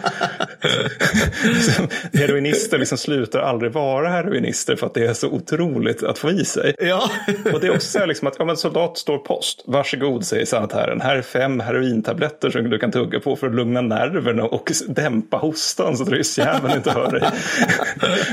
Som Heroinister liksom slutar aldrig vara heroinister för att det är så otroligt att få i sig. Ja. Och det är också så här liksom att ja, men soldat står post. Varsågod säger sanitären. Här är fem herointabletter som du kan tugga på för att lugna nerverna och dämpa hostan så att ryssjäveln inte hör dig.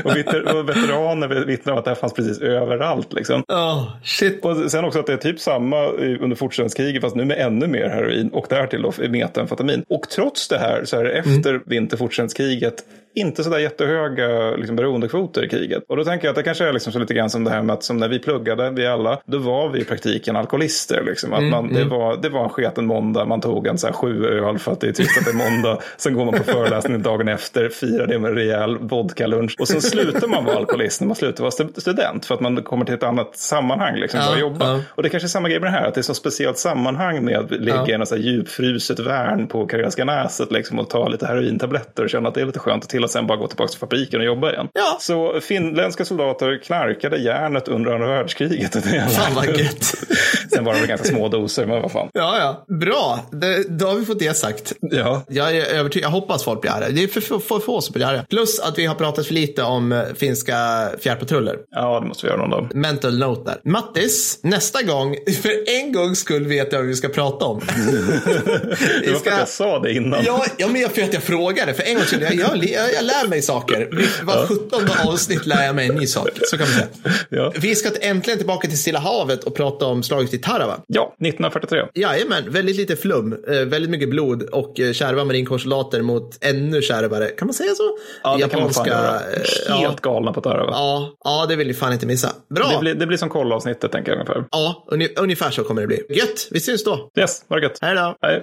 och, veter- och veteraner vittnar om att det här fanns precis överallt. Liksom. Oh, shit. Och sen också att det är typ samma under fortsättningskriget fast nu med ännu mer heroin och därtill då metamfetamin. Och trots det här så är det efter vinterfortsättningskriget inte sådär jättehöga liksom, beroendekvoter i kriget. Och då tänker jag att det kanske är liksom så lite grann som det här med att som när vi pluggade, vi alla, då var vi i praktiken alkoholister. Liksom. Att man, det, var, det var en sketen måndag, man tog en så här sju öl för att det är tyst att det är måndag. Sen går man på föreläsningen dagen efter, firar det med en rejäl vodkalunch. Och sen slutar man vara alkoholist när man slutar vara stu- student för att man kommer till ett annat sammanhang, liksom, Ja, för att jobba. ja. Och det kanske är samma grej med det här, att det är så speciellt sammanhang med att ligga i något så här djupfruset värn på Karelska näset liksom, och ta lite herointabletter och känna att det är lite skönt till och sen bara gå tillbaka till fabriken och jobba igen. Ja. Så finländska soldater knarkade järnet under andra världskriget. Fan vad gött. sen var det väl ganska små doser, men vad fan. Ja, ja. Bra. Det, då har vi fått det sagt. Ja, Jag är övertygad. Jag hoppas folk blir arga. Det är för, för, för få som blir arga. Plus att vi har pratat för lite om eh, finska fjärrpatruller. ja det måste vi göra någon dag. Mental note där. Mattis, nästa gång, för en gång skull vet jag vad vi ska prata om. Det var för att jag sa det innan. Ja, ja, men jag för att jag frågade. För en gång skull, jag, jag, jag, jag lär mig saker. Var 17 avsnitt lär jag mig en ny sak. Så kan man säga. Ja. Vi ska äntligen tillbaka till Stilla havet och prata om slaget i Tarawa. Ja, 1943. Jajamän, väldigt lite flum, eh, väldigt mycket blod och eh, kärva marinkårssoldater mot ännu kärvare. Kan man säga så? Ja, det kan man fan eh, Helt ja, galna på Tarawa. ja, ja, det vill ni fan inte missa. Bra! Det, blir, det blir som kollavsnittet tänker jag ungefär. Ja, ungefär så kommer det bli. Gött, vi syns då. Yes, var det gött. Hej då! Hej.